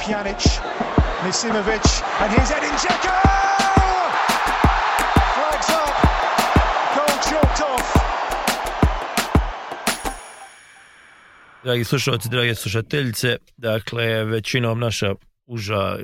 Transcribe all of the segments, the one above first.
Pjanic, Misimovic, and here's Edin Dzeko! Flags up, goal chalked off. Dragi slušalci, drage slušateljice, dakle, većinom naša uža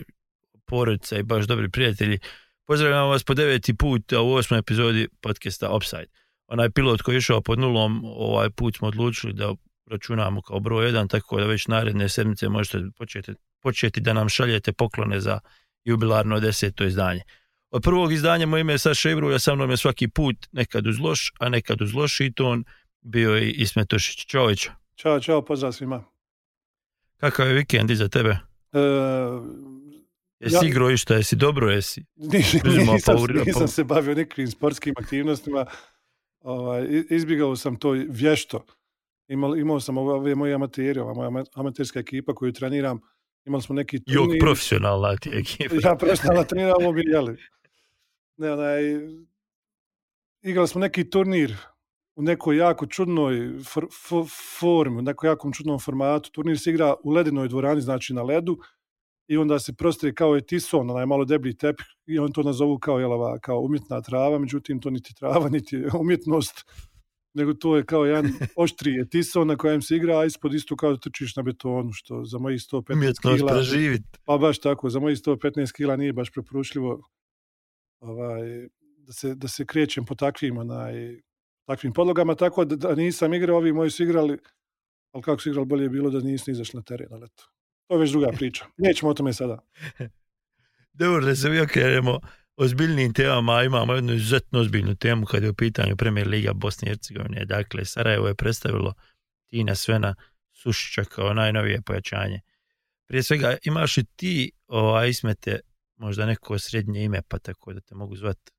porodica i baš dobri prijatelji, pozdravljam vas po deveti put u osmoj epizodi podcasta Upside. Onaj pilot koji je išao pod nulom, ovaj put smo odlučili da računamo kao broj jedan, tako da već naredne sedmice možete početi, početi da nam šaljete poklone za jubilarno deseto izdanje. Od prvog izdanja moje ime je Saša Ivruja, sa mnom je svaki put nekad uz loš, a nekad uz loši ton, bio je i Ismet Tošić. Čović, Ćao, čao, pozdrav svima. kakav je vikend iza tebe? E, Jesi Ja- igrao išta, jesi dobro, jesi? nisam, nisam, nisam se bavio nekim sportskim aktivnostima. Ovaj, i- izbjegao sam to vješto. Imao, imao sam ove, moje amateri, ova moja ama- amaterska ekipa koju treniram. Imali smo neki Jok, profesionalna ti ekipa. Ja profesionalno treniram, ovo bi jeli. Ne, onaj, igrali smo neki turnir u nekoj jako čudnoj for, fo- formi, u nekom jako čudnom formatu. Turnir se igra u ledinoj dvorani, znači na ledu, i onda se prostri kao je tison, onaj malo deblji tepih, i on to nazovu kao, jel, ova, kao umjetna trava, međutim to niti trava, niti je umjetnost, nego to je kao jedan oštriji tison na kojem se igra, a ispod isto kao da trčiš na betonu, što za mojih 115 Umjetnost kila... preživit. Pa baš tako, za mojih 115 kila nije baš preporučljivo ovaj, da, se, da se krećem po takvim, onaj, takvim podlogama, tako da, da nisam igrao, ovi moji su igrali, ali kako su igrali bolje je bilo da nisu ni izašli na teren na leto. To je već druga priča. Nećemo o tome sada. Dobro, da se mi okrenemo ozbiljnim temama, imamo jednu izuzetno ozbiljnu temu kada je u pitanju Premier Liga Bosne i Hercegovine. Dakle, Sarajevo je predstavilo Tina Svena Sušića kao najnovije pojačanje. Prije svega, imaš li ti ovaj, ismete možda neko srednje ime, pa tako da te mogu zvati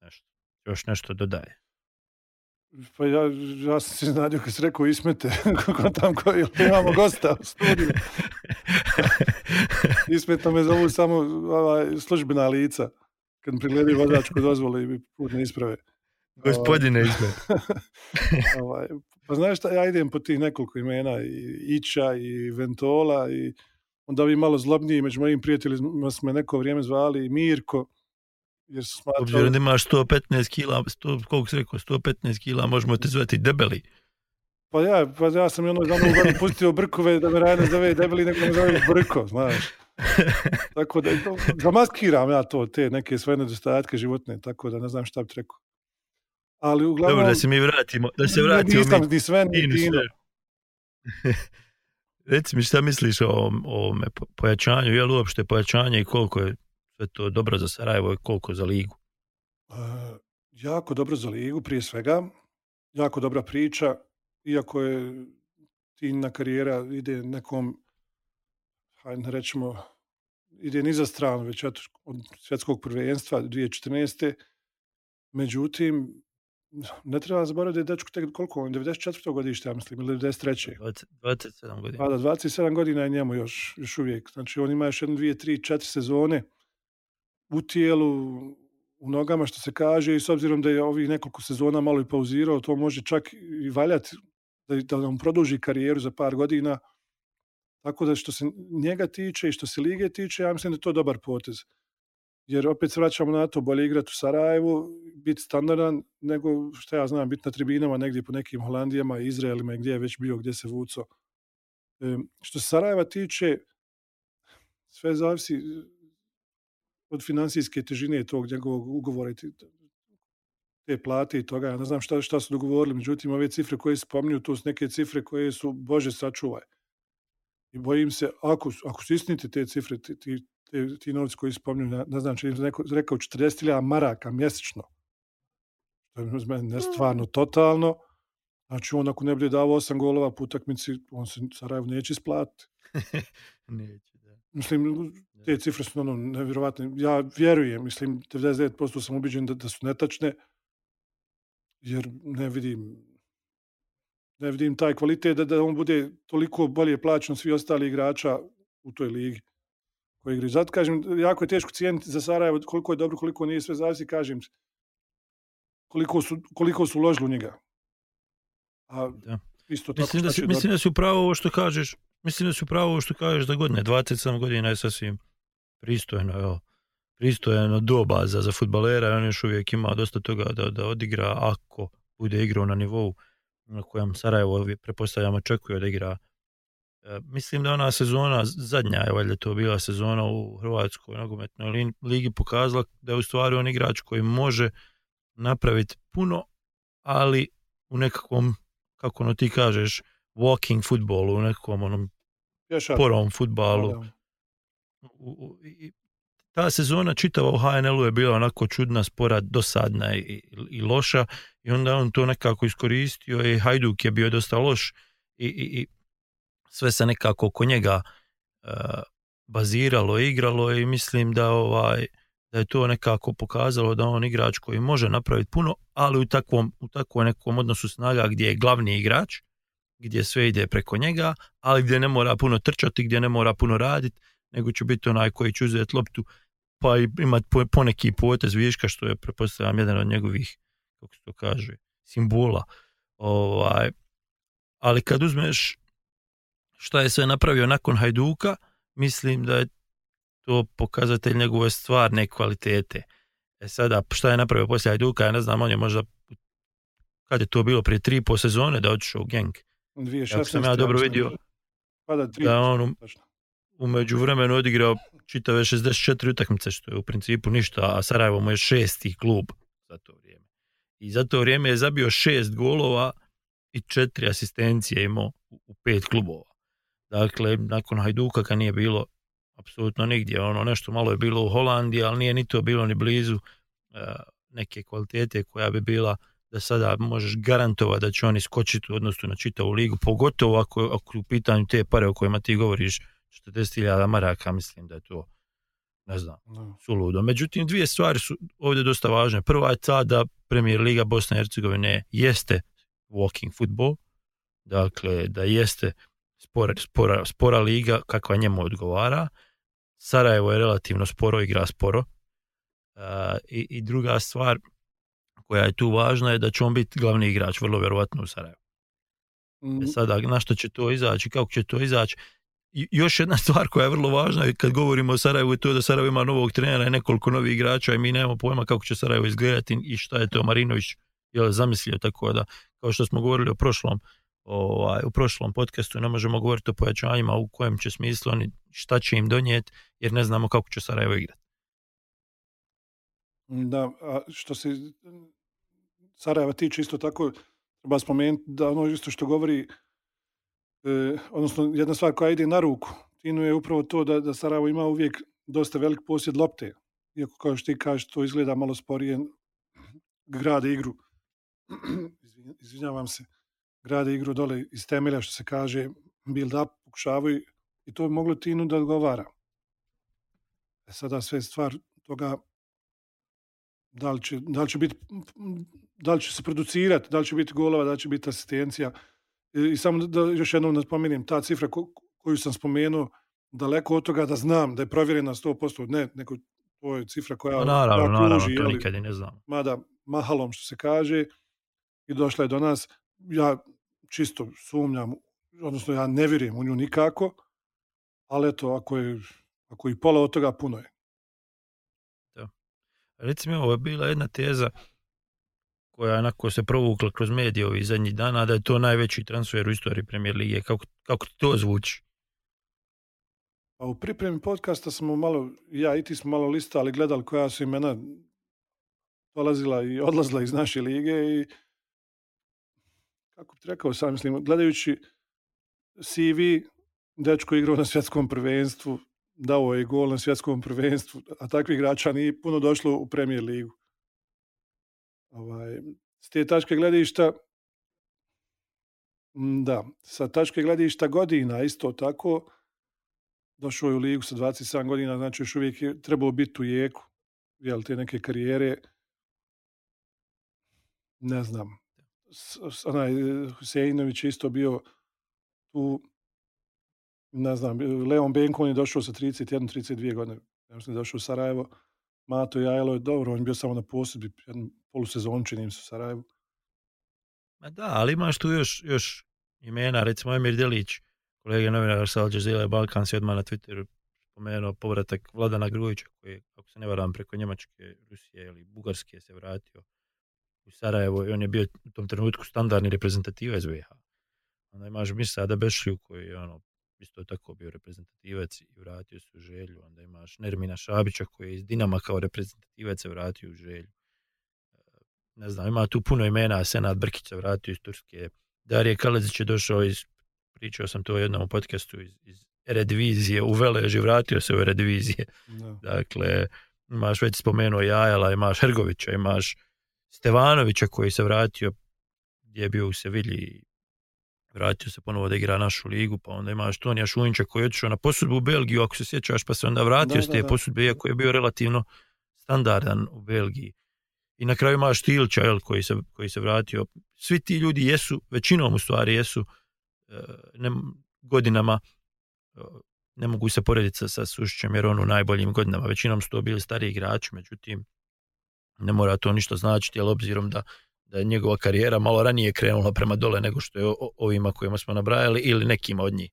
nešto, još nešto dodaje. Pa ja, ja sam se znadio kad si rekao ismete, kako tam koji imamo gosta u studiju. Ismetno me zovu samo ovaj, službena lica. Kad pregledaju vozačku dozvolu i putne isprave. Gospodine Ismet. ovaj, pa znaš šta, ja idem po tih nekoliko imena, i Ića i Ventola i onda ovi malo zlobniji među mojim prijateljima su me neko vrijeme zvali i Mirko, jer su smatrali... Obzirom da imaš 115 kila, 100, koliko si rekao, 115 kila, možemo te zvati debeli. Pa ja, pa ja sam i ono godinu pustio brkove da me Rajne zove debeli, nego me zove brko, znaš. Tako da, to- zamaskiram ja to, te neke svoje nedostatke životne, tako da ne znam šta bi rekao. Ali uglavnom... Dobro, da se mi vratimo, da se vratimo Nisam mi ni Sven, ni Tino. sve. Reci mi šta misliš o o pojačanju, je li uopšte pojačanje i koliko je sve to dobro za Sarajevo i koliko za ligu? E, jako dobro za ligu prije svega, jako dobra priča, iako je Tina karijera ide nekom, hajde rećemo, ide niza stranu, već od svjetskog prvenstva 2014. Međutim, ne treba zaboraviti da je dečko tek koliko, on je 94. godište, ja mislim, ili 93. 20, 27 godina. Pa da, 27 godina je njemu još, još uvijek. Znači, on ima još jednu, dvije, tri, četiri sezone u tijelu, u nogama, što se kaže, i s obzirom da je ovih nekoliko sezona malo i pauzirao, to može čak i valjati da, da nam produži karijeru za par godina. Tako da što se njega tiče i što se lige tiče, ja mislim da je to dobar potez. Jer opet se vraćamo na to, bolje igrati u Sarajevu, biti standardan, nego što ja znam, biti na tribinama negdje po nekim Holandijama, Izraelima i gdje je već bio, gdje se vuco. E, što se Sarajeva tiče, sve zavisi od financijske težine tog njegovog ugovora i te plate i toga. Ja ne znam šta, šta su dogovorili, međutim ove cifre koje spominju, to su neke cifre koje su, Bože sačuvaj. I bojim se, ako, ako su istinite te cifre, ti, ti, ti, ti novci koji se spominju, ne, ne znam, mi se neko rekao 40.000 maraka mjesečno. To je mene stvarno totalno. Znači, on ako ne bude dao 8 golova po utakmici, on se Sarajevo neće isplatiti. Neće, da. Mislim, te cifre su ono nevjerovatne. Ja vjerujem, mislim, 99% sam ubiđen da, da su netačne, jer ne vidim ne vidim taj kvalitet da, da on bude toliko bolje plaćen od svih ostali igrača u toj ligi koji igraju. Zato kažem, jako je teško cijeniti za Sarajevo koliko je dobro, koliko nije sve zavisi, kažem, koliko su, koliko su uložili u njega. A Da. isto tako Mislim da, si, mislim da si upravo ovo što kažeš, mislim da si upravo ovo što kažeš da godine, 27 godina je sasvim pristojno, evo, pristojno doba za, za futbalera on još uvijek ima dosta toga da, da odigra ako bude igrao na nivou na kojem Sarajevo prepostavljamo očekuje da igra. E, mislim da ona sezona zadnja je valjda to bila sezona u Hrvatskoj nogometnoj li- ligi pokazala da je u stvari on igrač koji može napraviti puno, ali u nekakvom, kako ono ti kažeš, walking futbolu, u nekakvom onom Pješak. porom futbalu. U- u- i- ta sezona čitava u HNL-u je bila onako čudna, spora, dosadna i, i, loša i onda on to nekako iskoristio i Hajduk je bio dosta loš i, i, i sve se nekako oko njega e, baziralo, igralo i mislim da ovaj da je to nekako pokazalo da on igrač koji može napraviti puno, ali u takvom, u takvom nekom odnosu snaga gdje je glavni igrač, gdje sve ide preko njega, ali gdje ne mora puno trčati, gdje ne mora puno raditi, nego će biti onaj koji će uzeti loptu pa imati po- poneki potez viška, što je, pretpostavljam, jedan od njegovih, kako se to kaže, simbola. Ovaj, ali kad uzmeš šta je sve napravio nakon Hajduka, mislim da je to pokazatelj njegove stvarne kvalitete. E sada, šta je napravio poslije Hajduka, ja ne znam, on je možda kad je to bilo prije tri po sezone da otišao u Genk. 2016. Ako sam ja dobro vidio, Pa da, je on u- međuvremenu odigrao čitave 64 utakmice, što je u principu ništa, a Sarajevo mu je šesti klub za to vrijeme. I za to vrijeme je zabio šest golova i četiri asistencije imao u pet klubova. Dakle, nakon Hajduka kad nije bilo apsolutno nigdje, ono nešto malo je bilo u Holandiji, ali nije ni to bilo ni blizu e, neke kvalitete koja bi bila da sada možeš garantovati da će oni skočiti u odnosu na čitavu ligu, pogotovo ako, ako u pitanju te pare o kojima ti govoriš, 40.000 maraka, mislim da je to, ne znam, Da. suludo. Međutim, dvije stvari su ovdje dosta važne. Prva je ta da Premier Liga Bosne i Hercegovine jeste walking football, dakle da jeste spora, spora, spora liga kakva njemu odgovara. Sarajevo je relativno sporo, igra sporo. E, i, I druga stvar koja je tu važna je da će on biti glavni igrač, vrlo vjerovatno u Sarajevu. Mm, E sada, na što će to izaći, kako će to izaći. Još jedna stvar koja je vrlo važna kad govorimo o Sarajevu je to da Sarajevo ima novog trenera i nekoliko novih igrača i mi nemamo pojma kako će Sarajevo izgledati i šta je to Marinović jel, zamislio tako da kao što smo govorili o prošlom ovaj, u prošlom podcastu ne možemo govoriti o pojačanjima u kojem će smislu oni šta će im donijeti jer ne znamo kako će Sarajevo igrati. Da, a što se Sarajeva tiče isto tako, treba spomenuti da ono isto što govori, e, odnosno jedna stvar koja ide na ruku, Tinu je upravo to da, da Sarajevo ima uvijek dosta velik posjed lopte. Iako kao što ti kažeš, to izgleda malo sporije, grade igru, Izvin- izvinjavam se, grade igru dole iz temelja, što se kaže, build up, pokušavaju i to bi moglo Tinu da odgovara. E sada sve stvar toga da li će, da li će biti da li će se producirati, da li će biti golova, da li će biti asistencija. I, samo da još jednom napomenem, ta cifra ko- koju sam spomenuo, daleko od toga da znam da je provjerena 100%, ne, nego to je cifra koja, Pa naravno, koja naravno, to nikad ne znamo. mada mahalom što se kaže i došla je do nas. Ja čisto sumnjam, odnosno ja ne vjerujem u nju nikako, ali eto, ako je, ako je i pola od toga, puno je. Reci mi, ovo je bila jedna teza koja je onako se provukla kroz medije ovih zadnjih dana, da je to najveći transfer u istoriji Premier Lige. Kako, kako to zvuči? A u pripremi podcasta smo malo, ja i ti smo malo listali, gledali koja su imena dolazila i odlazila iz naše lige i kako bi rekao sam, mislim, gledajući CV, dečko igrao na svjetskom prvenstvu, dao je gol na svjetskom prvenstvu, a takvih igrača nije puno došlo u Premier ligu. Ovaj, s te tačke gledišta, da, sa tačke gledišta godina isto tako, došao je u ligu sa 27 godina, znači još uvijek je trebao biti u jeku, jel, te neke karijere, ne znam, onaj e, Huseinović je isto bio tu, ne znam, Leon Benko on je došao sa 31-32 godine, ja mislim došao u Sarajevo, Mato Jajlo je dobro, on je bio samo na posudbi, jednu polusezonu čini mi se u Sarajevu. Ma da, ali imaš tu još, još imena, recimo Emir Delić, kolega novinar sa Al Jazeera Balkan se odmah na Twitteru spomenuo povratak Vladana Grujića koji ako se ne varam, preko Njemačke, Rusije ili Bugarske se vratio u Sarajevo i on je bio u tom trenutku standardni reprezentativac BiH. Onda imaš Misada Bešliju koji je ono, isto tako bio reprezentativac i vratio se u želju. Onda imaš Nermina Šabića koji je iz Dinama kao reprezentativac se vratio u želju. Ne znam, ima tu puno imena, Senad Brkić se vratio iz Turske. Darije Kalezić je došao iz, pričao sam to u jednom podcastu, iz, iz Eredivizije, u Veleži, vratio se u Eredivizije. Da. Dakle, imaš već spomenuo Jajala, imaš Hrgovića, imaš Stevanovića koji se vratio gdje je bio u Sevilji vratio se ponovo da igra našu ligu, pa onda imaš Tonija Šunjića koji je otišao na posudbu u Belgiju, ako se sjećaš, pa se onda vratio Da, s te da. posudbe, iako je bio relativno standardan u Belgiji. I na kraju imaš Tilča, jel, koji se, koji se vratio. Svi ti ljudi jesu, većinom u stvari jesu e, ne, godinama e, ne mogu se porediti sa, sa Sušićem jer on u najboljim godinama. Većinom su to bili stari igrači, međutim ne mora to ništa značiti, ali obzirom da, da je njegova karijera malo ranije krenula prema dole nego što je ovima kojima smo nabrajali ili nekima od njih.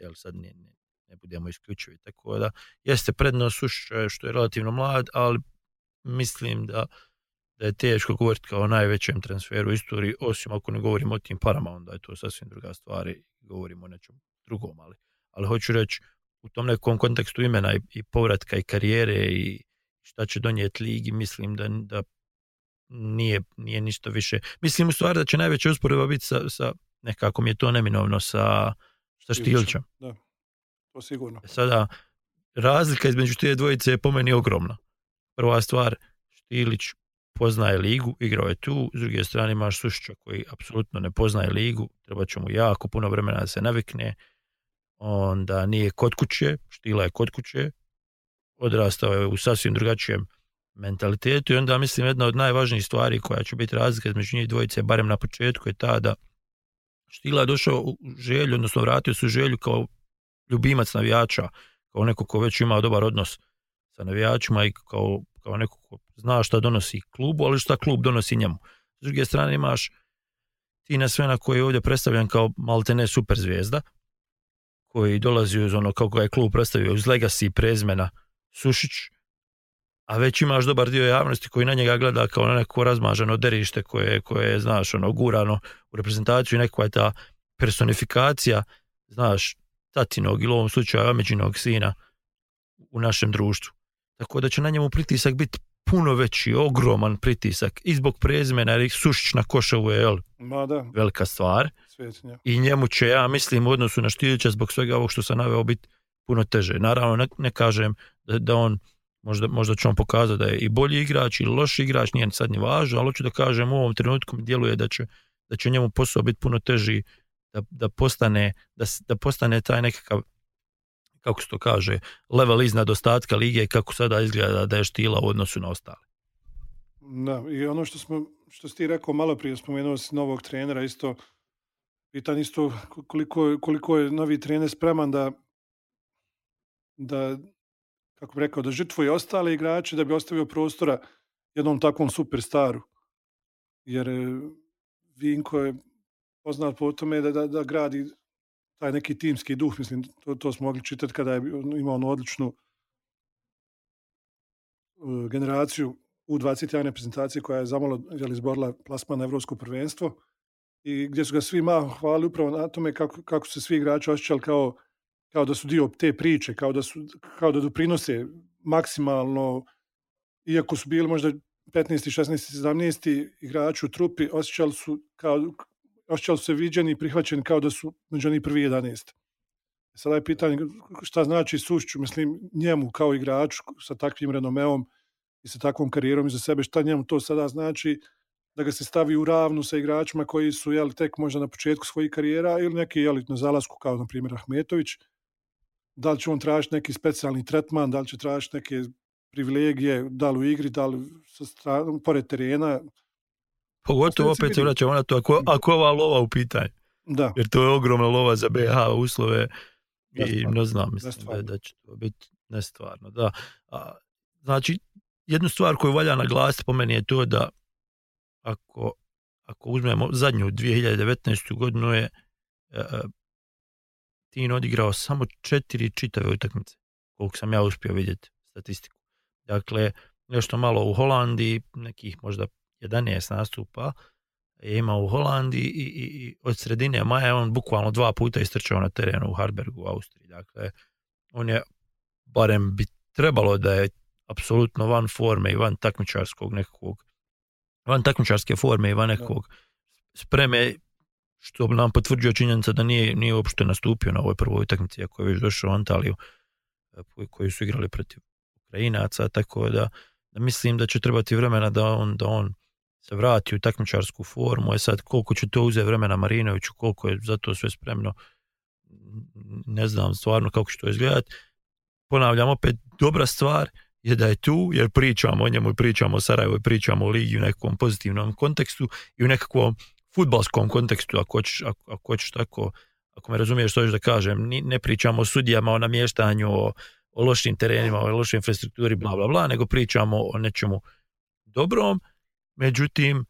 Jel sad ne, ne, ne budemo isključivi. Tako da jeste prednost što je relativno mlad, ali mislim da da je teško govoriti kao o najvećem transferu u istoriji, osim ako ne govorimo o tim parama, onda je to sasvim druga stvar i govorimo o nečem drugom, ali, ali hoću reći u tom nekom kontekstu imena i, i povratka i karijere i šta će donijeti ligi, mislim da, da nije, nije ništa više. Mislim u stvari da će najveća usporedba biti sa, sa nekako mi je to neminovno sa, sa Štilćem. Da, to sigurno. E Sada, razlika između te dvojice je po meni ogromna. Prva stvar, Štilić poznaje ligu, igrao je tu, s druge strane imaš Sušića koji apsolutno ne poznaje ligu, treba će mu jako puno vremena da se navikne, onda nije kod kuće, Štila je kod kuće, odrastao je u sasvim drugačijem mentalitetu i onda mislim jedna od najvažnijih stvari koja će biti razlika između njih dvojice, barem na početku, je ta da Štila je došao u želju, odnosno vratio se u želju kao ljubimac navijača, kao neko ko već ima dobar odnos sa navijačima i kao, kao neko ko zna šta donosi klubu, ali šta klub donosi njemu. S druge strane imaš Tina Svena koji je ovdje predstavljan kao maltene super zvijezda, koji dolazi uz ono kako ga je klub predstavio uz legacy prezmena Sušić, a već imaš dobar dio javnosti koji na njega gleda kao na neko razmaženo derište koje, koje je, znaš, ono, gurano u reprezentaciju i nekakva je ta personifikacija, znaš, tatinog ili u ovom slučaju Ameđinog sina u našem društvu. Tako da će na njemu pritisak biti puno veći, ogroman pritisak i zbog prezmena jer Sušić na Košavu je jel, Ma da, velika stvar svetinja. i njemu će, ja mislim, u odnosu na Štilića zbog svega ovog što sam naveo biti puno teže. Naravno, ne, ne kažem da, da on, možda, možda će on pokazati da je i bolji igrač ili loši igrač, nije sad ni važno, ali hoću da kažem u ovom trenutku mi djeluje da će, da će njemu posao biti puno teži da, da, postane, da, da postane taj nekakav kako se to kaže, level iznad ostatka lige kako sada izgleda da je štila u odnosu na ostale. Da, i ono što smo, što si ti rekao malo prije, spomenuo si novog trenera, isto, pitan isto koliko, koliko je novi trener spreman da, da kako bi rekao, da žrtvuje ostale igrače da bi ostavio prostora jednom takvom superstaru. Jer e, Vinko je poznat po tome da, da, da gradi taj neki timski duh, mislim, to, to smo mogli čitati kada je imao onu odličnu e, generaciju U21 reprezentacije koja je zamalo izborila plasman na evropsko prvenstvo i gdje su ga svi malo hvalili upravo na tome kako, kako se svi igrači osjećali kao, kao da su dio te priče, kao da, su, kao da doprinose maksimalno, iako su bili možda 15. 16. 17. igrači u trupi, osjećali su, kao, osjećali su se viđeni i prihvaćeni kao da su među onih prvi 11. Sada je pitanje šta znači Sušću, mislim njemu kao igraču sa takvim renomeom i sa takvom karijerom iza sebe, šta njemu to sada znači da ga se stavi u ravnu sa igračima koji su jel, tek možda na početku svojih karijera ili neki jel, na zalasku kao na primjer Ahmetović. Da li će on tražiti neki specijalni tretman, da li će tražiti neke privilegije, da li u igri, da li sa strane, pored terena. Pogotovo opet se vraćamo na to ako, ako je ova lova u pitanju. Da, Jer to je ogromna lova za BH uslove i ne znam, mislim da, da će to biti nestvarno. Da. A, znači, jednu stvar koju valja naglasiti po meni je to da ako, ako uzmemo zadnju 2019. godinu je Tino odigrao samo četiri čitave utakmice, koliko sam ja uspio vidjeti statistiku. Dakle, nešto malo u Holandiji, nekih možda 11 nastupa je imao u Holandiji i, i, i od sredine maja on bukvalno dva puta istrčao na terenu u Harbergu u Austriji. Dakle, on je, barem bi trebalo da je apsolutno van forme i van takmičarskog nekakvog van takmičarske forme i van nekakvog spreme što nam potvrđuje činjenica da nije, nije uopšte nastupio na ovoj prvoj utakmici ako je već došao u Antaliju e, koji su igrali protiv Ukrajinaca, tako da, da mislim da će trebati vremena da on, da on se vrati u takmičarsku formu, je sad koliko će to uzeti vremena Marinoviću, koliko je za to sve spremno, ne znam stvarno kako će to izgledati. Ponavljam opet, dobra stvar je da je tu, jer pričamo o njemu i pričamo o Sarajevu i pričamo o ligi u nekom pozitivnom kontekstu i u nekakvom futbalskom kontekstu, ako hoćeš, ako, ako hoćeš tako, ako me razumiješ što da kažem, ne pričamo o sudijama, o namještanju, o, o lošim terenima, o lošoj infrastrukturi, bla, bla, bla, nego pričamo o nečemu dobrom, međutim,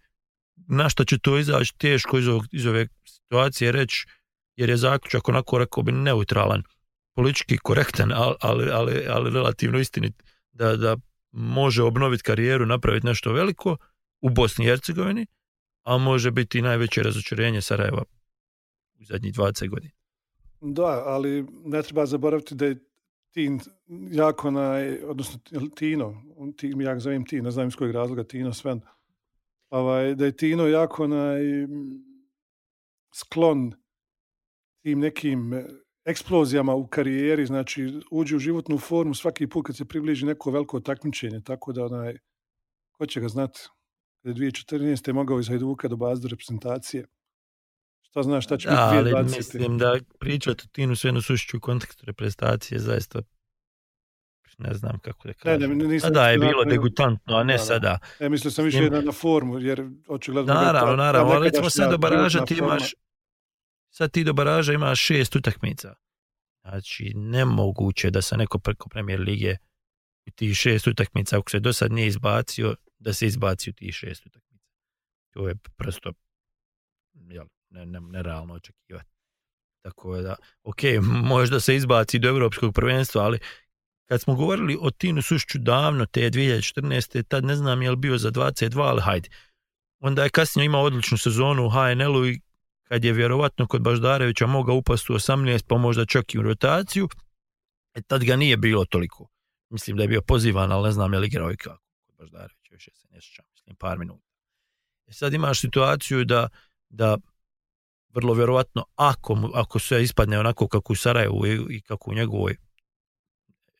na što će to izaći teško iz, ovog, iz ove situacije reći, jer je zaključak onako rekao bi neutralan, politički korektan, ali, ali, ali, ali relativno istinit, da, da može obnoviti karijeru, napraviti nešto veliko u Bosni i Hercegovini, a može biti najveće razočarenje Sarajeva u zadnjih 20 godina. Da, ali ne treba zaboraviti da je Tin jako na, odnosno Tino, tim, ja zovem Tin, ne znam iz kojeg razloga Tino Sven, ovaj, da je Tino jako na, sklon tim nekim eksplozijama u karijeri, znači uđe u životnu formu svaki put kad se približi neko veliko takmičenje, tako da onaj, ko će ga znati, kada je 2014. mogao iz Hajduka do bazdu reprezentacije, šta znaš šta će da, biti 2020. ali mislim da pričati o Tinu Svenu Sušiću u kontekstu reprezentacije zaista ne znam kako da kažem. Ne, ne, nisam sada je bilo degutantno, a ne da, sada. E, mislio sam više na, na formu, jer očigledno... Naravno, naravno, ali recimo sad do baraža ti imaš, sad ti do baraža imaš šest utakmica. Znači, nemoguće da se neko preko premijer lige u tih šest utakmica, ako se do sad nije izbacio, da se izbaci u tih šest utakmica. To je prosto jel, ne, ne, nerealno očekivati. Tako da, ok, možda se izbaci do europskog prvenstva, ali kad smo govorili o Tinu Sušću davno, te 2014. tad ne znam je li bio za 22, ali hajde. Onda je kasnije imao odličnu sezonu u HNL-u i kad je vjerovatno kod Baždarevića mogao upasti u 18, pa možda čak i u rotaciju, e, tad ga nije bilo toliko. Mislim da je bio pozivan, ali ne znam je li igrao i kako. Kod Baždarevića više se ne mislim par minuta. E sad imaš situaciju da, da vrlo vjerovatno ako, ako sve ispadne onako kako u Sarajevu i, i kako u njegovoj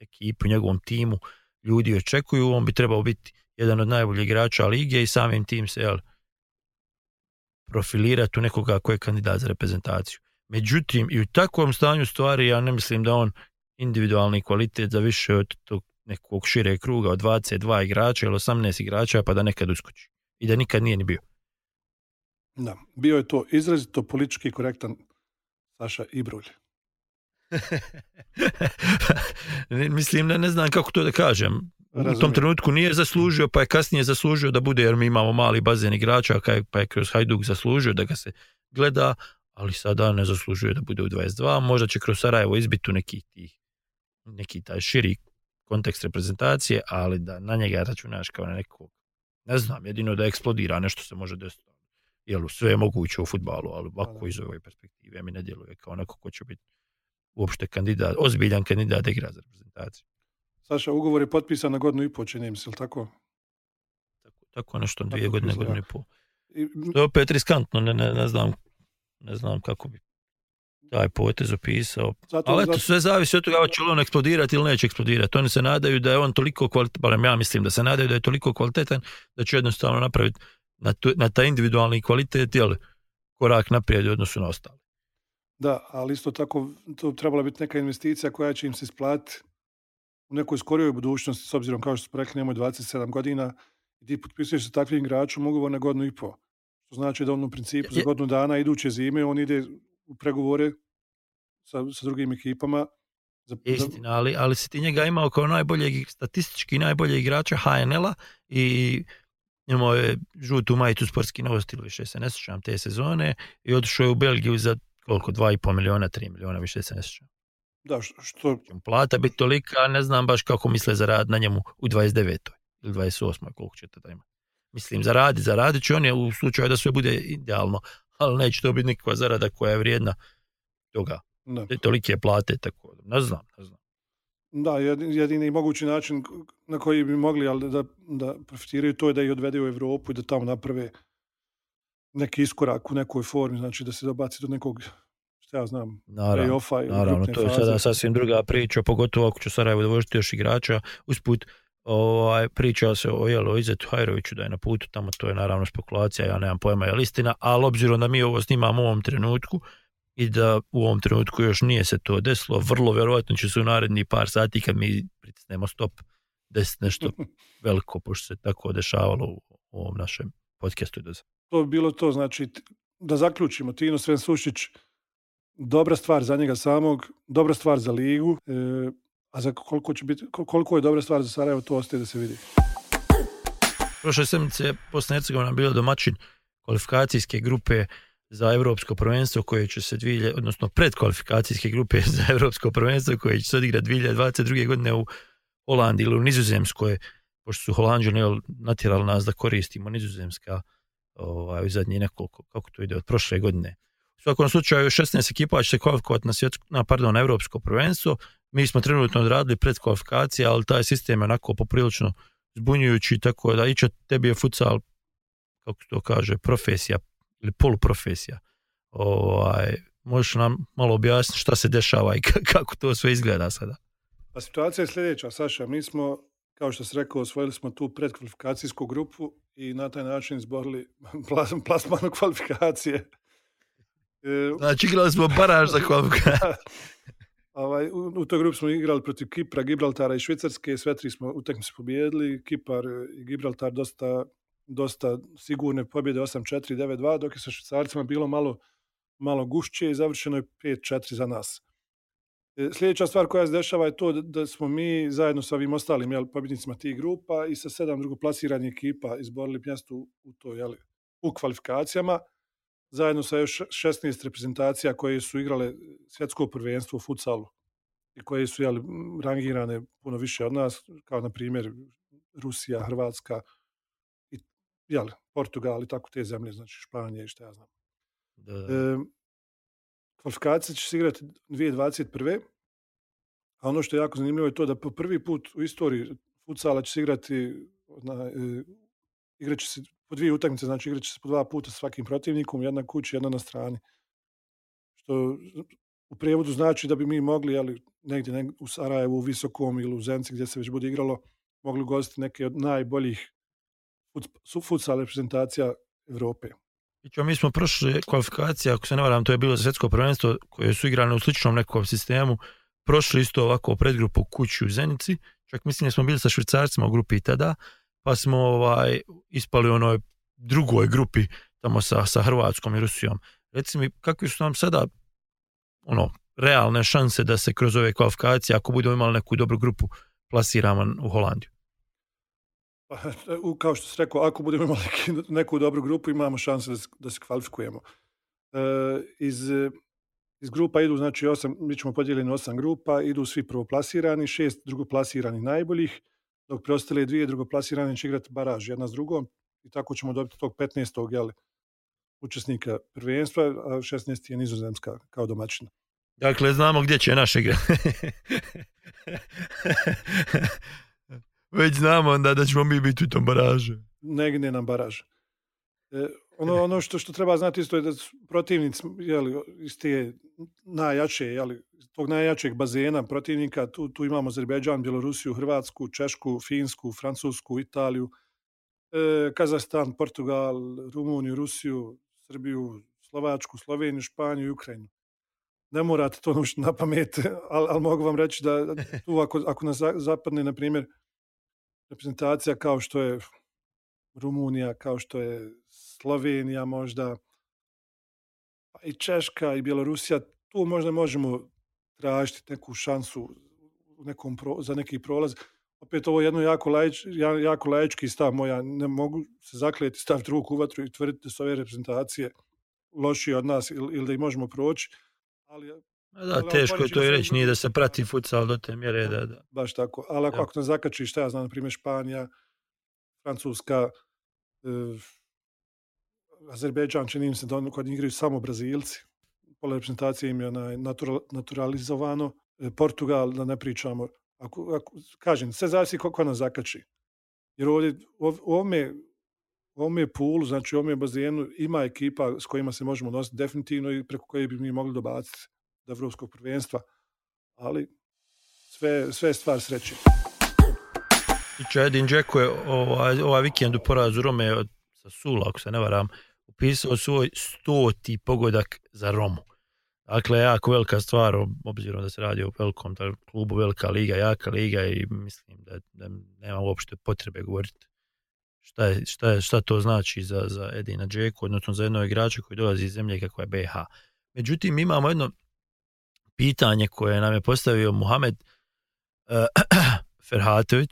ekipi, u njegovom timu ljudi očekuju, on bi trebao biti jedan od najboljih igrača lige i samim tim se jel, profilirati u nekoga koji je kandidat za reprezentaciju. Međutim, i u takvom stanju stvari ja ne mislim da on individualni kvalitet za više od tog nekog šire kruga od 22 igrača ili 18 igrača pa da nekad uskoči. I da nikad nije ni bio. Da, bio je to izrazito politički korektan Saša Ibrulj. Mislim, ne, ne znam kako to da kažem. U tom trenutku nije zaslužio, pa je kasnije zaslužio da bude, jer mi imamo mali bazen igrača, pa je kroz Hajduk zaslužio da ga se gleda, ali sada ne zaslužuje da bude u 22, možda će kroz Sarajevo izbiti neki, tih, neki taj širi kontekst reprezentacije, ali da na njega računaš kao na nekog, ne znam, jedino da eksplodira, nešto se može desiti. Jel, sve je moguće u futbalu, ali ovako iz ove perspektive mi ne djeluje kao neko ko će biti uopšte kandidat, ozbiljan kandidat da igra za reprezentaciju. Saša, ugovor je potpisan na godinu i po, čini mi se, tako? Tako, tako nešto, dvije tako godine, godinu i po. I, to je opet riskantno, ne, ne, ne, znam, ne znam kako bi taj potez opisao. Zato, Ali eto, zato... sve zavisi od toga hoće li on eksplodirati ili neće eksplodirati. Oni se nadaju da je on toliko kvalitetan, barem ja mislim da se nadaju da je toliko kvalitetan da će jednostavno napraviti na, tu, na taj individualni kvalitet jel, korak naprijed u odnosu na ostale. Da, ali isto tako to trebala biti neka investicija koja će im se isplatiti u nekoj skorijoj budućnosti, s obzirom kao što smo rekli, nemoj 27 godina i ti potpisuješ sa takvim igračom ugovor na godinu i po. Što znači da on u principu za godinu dana iduće zime on ide u pregovore sa, sa drugim ekipama. Za, Istina, ali, ali si ti njega imao kao najboljeg, statistički najboljeg igrača HNL-a i imao je žutu majicu sportski novosti ili više se ne sjećam te sezone i otišao je u Belgiju za koliko, 2,5 miliona, 3 miliona, više se ne sjećam. Da, što, plata biti tolika, ne znam baš kako misle zaraditi na njemu u 29. ili 28. koliko će tada imati. Mislim, zaradi, zaradit će on je u slučaju da sve bude idealno, ali neće to biti nikakva zarada koja je vrijedna toga. Da. Te tolike plate, tako ne znam, ne znam. Da, jedi- jedini mogući način na koji bi mogli ali da, da profitiraju to je da ih odvede u Europu i da tamo naprave neki iskorak u nekoj formi, znači da se dobaci do nekog, šta ja znam, Naravno, play-offa naravno to je faze. sada sasvim druga priča, pogotovo ako će Sarajevo dovožiti još igrača. Usput, ovaj, priča se o jelo, Izetu Hajroviću da je na putu tamo, to je naravno spekulacija, ja nemam pojma je li istina, ali obzirom da mi ovo snimamo u ovom trenutku i da u ovom trenutku još nije se to desilo, vrlo vjerojatno će se u naredni par sati kad mi pritisnemo stop desiti nešto veliko, pošto se tako dešavalo u, ovom našem podcastu. To bi bilo to, znači da zaključimo, Tino Sven Sušić, dobra stvar za njega samog, dobra stvar za ligu, e, a za koliko, će biti, kol- koliko je dobra stvar za Sarajevo, to ostaje da se vidi. Prošle sedmice Bosna Hercegovina bila domaćin kvalifikacijske grupe za europsko prvenstvo koje će se dvije, odnosno predkvalifikacijske grupe za europsko prvenstvo koje će se odigrati 2022. godine u Holandiji ili u Nizozemskoj, pošto su Holandžani natjerali nas da koristimo Nizozemska ovaj, u zadnji nekoliko, kako to ide, od prošle godine. U svakom slučaju 16 ekipa će se kvalifikovati na, svjetsko, na, pardon, na europsko prvenstvo. Mi smo trenutno odradili predkvalifikacije, ali taj sistem je onako poprilično zbunjujući, tako da iće tebi je futsal, kako to kaže, profesija ili poluprofesija. Ovaj, možeš nam malo objasniti šta se dešava i ka- kako to sve izgleda sada? Pa situacija je sljedeća, Saša, mi smo, kao što si rekao, osvojili smo tu predkvalifikacijsku grupu i na taj način izborili plas- plasmanu kvalifikacije. E, Znači, igrali smo baraž za. Ovaj, u, u toj grupi smo igrali protiv Kipra, Gibraltara i Švicarske, sve tri smo utakmice pobijedili, Kipar i Gibraltar dosta, dosta sigurne pobjede 8-4, 9-2, dok je sa Švicarcima bilo malo, malo gušće i završeno je 5-4 za nas. E, Sljedeća stvar koja se dešava je to da, smo mi zajedno sa ovim ostalim jel, pobjednicima tih grupa i sa sedam drugoplasiranih ekipa izborili mjesto u, to, jel, u kvalifikacijama zajedno sa još 16 reprezentacija koje su igrale svjetsko prvenstvo u futsalu i koje su jeli, m, rangirane puno više od nas, kao na primjer Rusija, Hrvatska, jeli, Portugal i tako te zemlje, znači Španija i šta ja znam. Da, da. E, kvalifikacije će se igrati 2021. A ono što je jako zanimljivo je to da po prvi put u istoriji futsala će se igrati na, e, igrat će se po dvije utakmice, znači igrat će se po dva puta sa svakim protivnikom, jedna kući, jedna na strani. Što u prijevodu znači da bi mi mogli, ali negdje, negdje u Sarajevu, u Visokom ili u Zenci gdje se već bude igralo, mogli ugostiti neke od najboljih futsal reprezentacija čo, mi smo prošli kvalifikacije, ako se ne varam, to je bilo za svjetsko prvenstvo koje su igrane u sličnom nekom sistemu, prošli isto ovako predgrupu kući u Zenici, čak mislim da smo bili sa švicarcima u grupi tada, pa smo ovaj, ispali u onoj drugoj grupi tamo sa, sa Hrvatskom i Rusijom. Reci mi, kakvi su nam sada ono, realne šanse da se kroz ove kvalifikacije, ako budemo imali neku dobru grupu, plasiramo u Holandiju? Pa, kao što si rekao, ako budemo imali neku dobru grupu, imamo šanse da se, da se kvalifikujemo. E, iz, iz grupa idu, znači, osam, mi ćemo podijeljeni osam grupa, idu svi prvoplasirani, šest drugoplasiranih najboljih, dok preostale dvije drugoplasirane će igrati baraž jedna s drugom i tako ćemo dobiti tog 15. Jel, učesnika prvenstva, a 16. je nizozemska kao domaćina. Dakle, znamo gdje će naše igra. Već znamo onda da ćemo mi biti u tom baražu. negdje nam baraž. E, ono, ono što, što treba znati isto je da su protivnici jeli, iz te najjače, jeli, tog najjačeg bazena protivnika, tu, tu imamo Azerbejdžan, Bjelorusiju, Hrvatsku, Češku, Finsku, Francusku, Italiju, e, Kazahstan, Portugal, Rumuniju, Rusiju, Srbiju, Slovačku, Sloveniju, Španiju i Ukrajinu. Ne morate to naučiti na pamet, ali, ali mogu vam reći da tu ako, ako nas za- zapadne, na primjer, reprezentacija kao što je Rumunija, kao što je Slovenija možda, pa i Češka i Bjelorusija, tu možda možemo tražiti neku šansu u nekom pro, za neki prolaz. Opet ovo je jedno jako, laič, ja- jako laički stav moja, ne mogu se zaklijeti stav drugog u vatru i tvrditi da su ove reprezentacije lošiji od nas ili, ili da ih možemo proći. Ali, Da, teško je to i reći, nije da se prati futsal do te mjere da, da. baš tako. Ali ako, Da. ako nas zakači, šta ja znam, na primjer Španija, Francuska, e, Azerbejdžan, čini se da oni kod igraju samo Brazilci. Pola reprezentacije im je natural, naturalizovano. E, Portugal, da ne pričamo. Ako, ako, kažem, sve zavisi koliko nas zakači. Jer ovdje, ov, ovome, ovome pulu, znači ovome bazenu ima ekipa s kojima se možemo nositi definitivno i preko koje bi mi mogli dobaciti do evropskog prvenstva. Ali sve, sve je stvar sreće. I Edin Dzeko je ovaj, ovaj vikend u porazu Rome od, sa Sula, ako se ne varam, upisao svoj stoti pogodak za Romu. Dakle, jako velika stvar, ob- obzirom da se radi o velikom klubu, velika liga, jaka liga i mislim da, da nema uopšte potrebe govoriti šta, je, šta, je, šta to znači za, za Edina Džeku, odnosno za jednog igrača koji dolazi iz zemlje kakva je BH. Međutim, imamo jedno pitanje koje nam je postavio Muhamed uh, Ferhatović,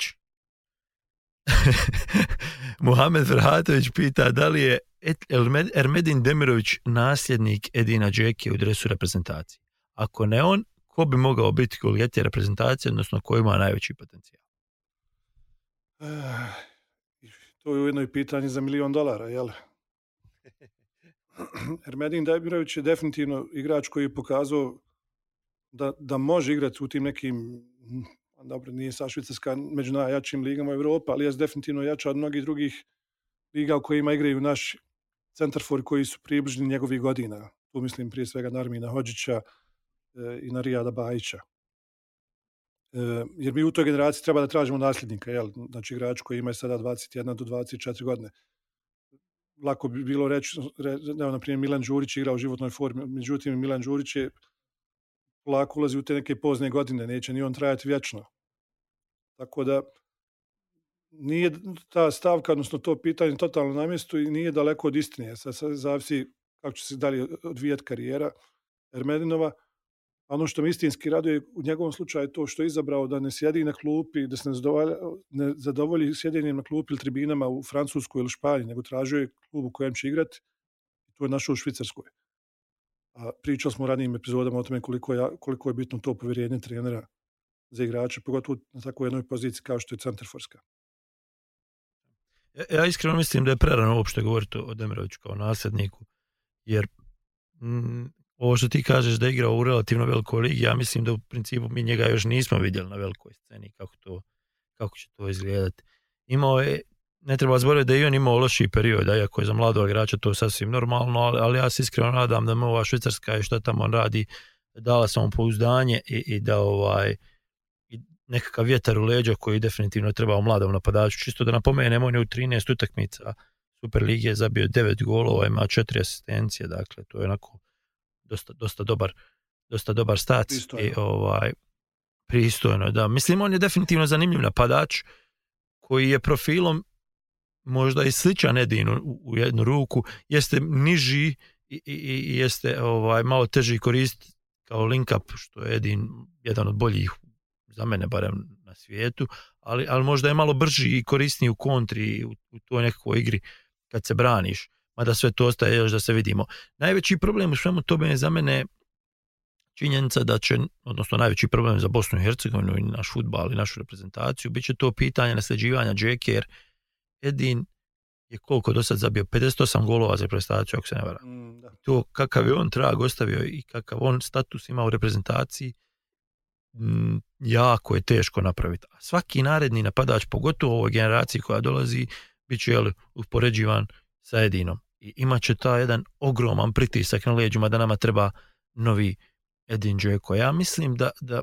Muhamed Ferhatović pita da li je Ermedin Demirović nasljednik Edina Džeke u dresu reprezentacije. Ako ne on, ko bi mogao biti golijeti reprezentacije, odnosno ko ima najveći potencijal? Eh, To je ujedno i pitanje za milion dolara, jel? Ermedin Demirović je definitivno igrač koji je pokazao da, da može igrati u tim nekim, a dobro, nije sa Švicarska među najjačim ligama u Evropi, ali je definitivno jača od mnogih drugih liga u kojima igraju naši centarfori koji su približni njegovih godina. Tu mislim prije svega na Armina Hođića e, i na Rijada Bajića. E, jer mi u toj generaciji treba da tražimo nasljednika, jel? znači igrač koji ima sada 21 do 24 godine. Lako bi bilo reći, re, evo, na primjer, Milan Đurić igra u životnoj formi, međutim, Milan Đurić je polako ulazi u te neke pozne godine, neće ni on trajati vječno. Tako da, nije ta stavka, odnosno to pitanje totalno na mjestu i nije daleko od istine. Sad, zavisi kako će se dalje odvijati karijera Ermedinova. Ono što mi istinski raduje u njegovom slučaju je to što je izabrao da ne sjedi na klupi, da se ne zadovolji, ne zadovolji sjedenjem na klupi ili tribinama u Francuskoj ili Španiji, nego tražio je klub u kojem će igrati i to je našao u Švicarskoj. Pričali smo u ranijim epizodama o tome koliko je, koliko je bitno to povjerenje trenera za igrače, pogotovo na takvoj jednoj poziciji kao što je centarforska. Ja, ja iskreno mislim da je prerano uopšte govoriti o Demiroviću kao nasljedniku, jer mm, ovo što ti kažeš da je igrao u relativno velikoj ligi, ja mislim da u principu mi njega još nismo vidjeli na velikoj sceni kako, to, kako će to izgledati. Imao je, ne treba zaboraviti da i on imao lošiji period, a iako je za mladog igrača to sasvim normalno, ali, ali ja se iskreno nadam da mu ova Švicarska i šta tamo on radi dala samo pouzdanje i, i da ovaj i nekakav vjetar u leđa koji definitivno treba u mladom napadaču. Čisto da napomenem, on je u 13 utakmica Super Lige je zabio 9 golova, ima 4 asistencije, dakle to je onako dosta, dosta dobar dosta dobar stac Pristojno. i ovaj pristojno, da. Mislim on je definitivno zanimljiv napadač koji je profilom možda i sličan Edinu u, jednu ruku, jeste niži i, i, i jeste ovaj malo teži koristiti kao link up, što je Edin jedan od boljih za mene barem na svijetu, ali, ali možda je malo brži i korisniji u kontri u, u toj nekakvoj igri kad se braniš, mada sve to ostaje još da se vidimo. Najveći problem u svemu tome je za mene činjenica da će, odnosno najveći problem za Bosnu i Hercegovinu i naš futbal i našu reprezentaciju, bit će to pitanje nasljeđivanja Džeke, jer Edin je koliko do sad zabio 58 golova za reprezentaciju, ako se ne varam Mm, da. to kakav je on trag ostavio i kakav on status ima u reprezentaciji m, jako je teško napraviti. A svaki naredni napadač, pogotovo u ovoj generaciji koja dolazi, bit će jel, upoređivan sa Edinom. I imat će taj jedan ogroman pritisak na leđima da nama treba novi Edin Džeko. Ja mislim da, da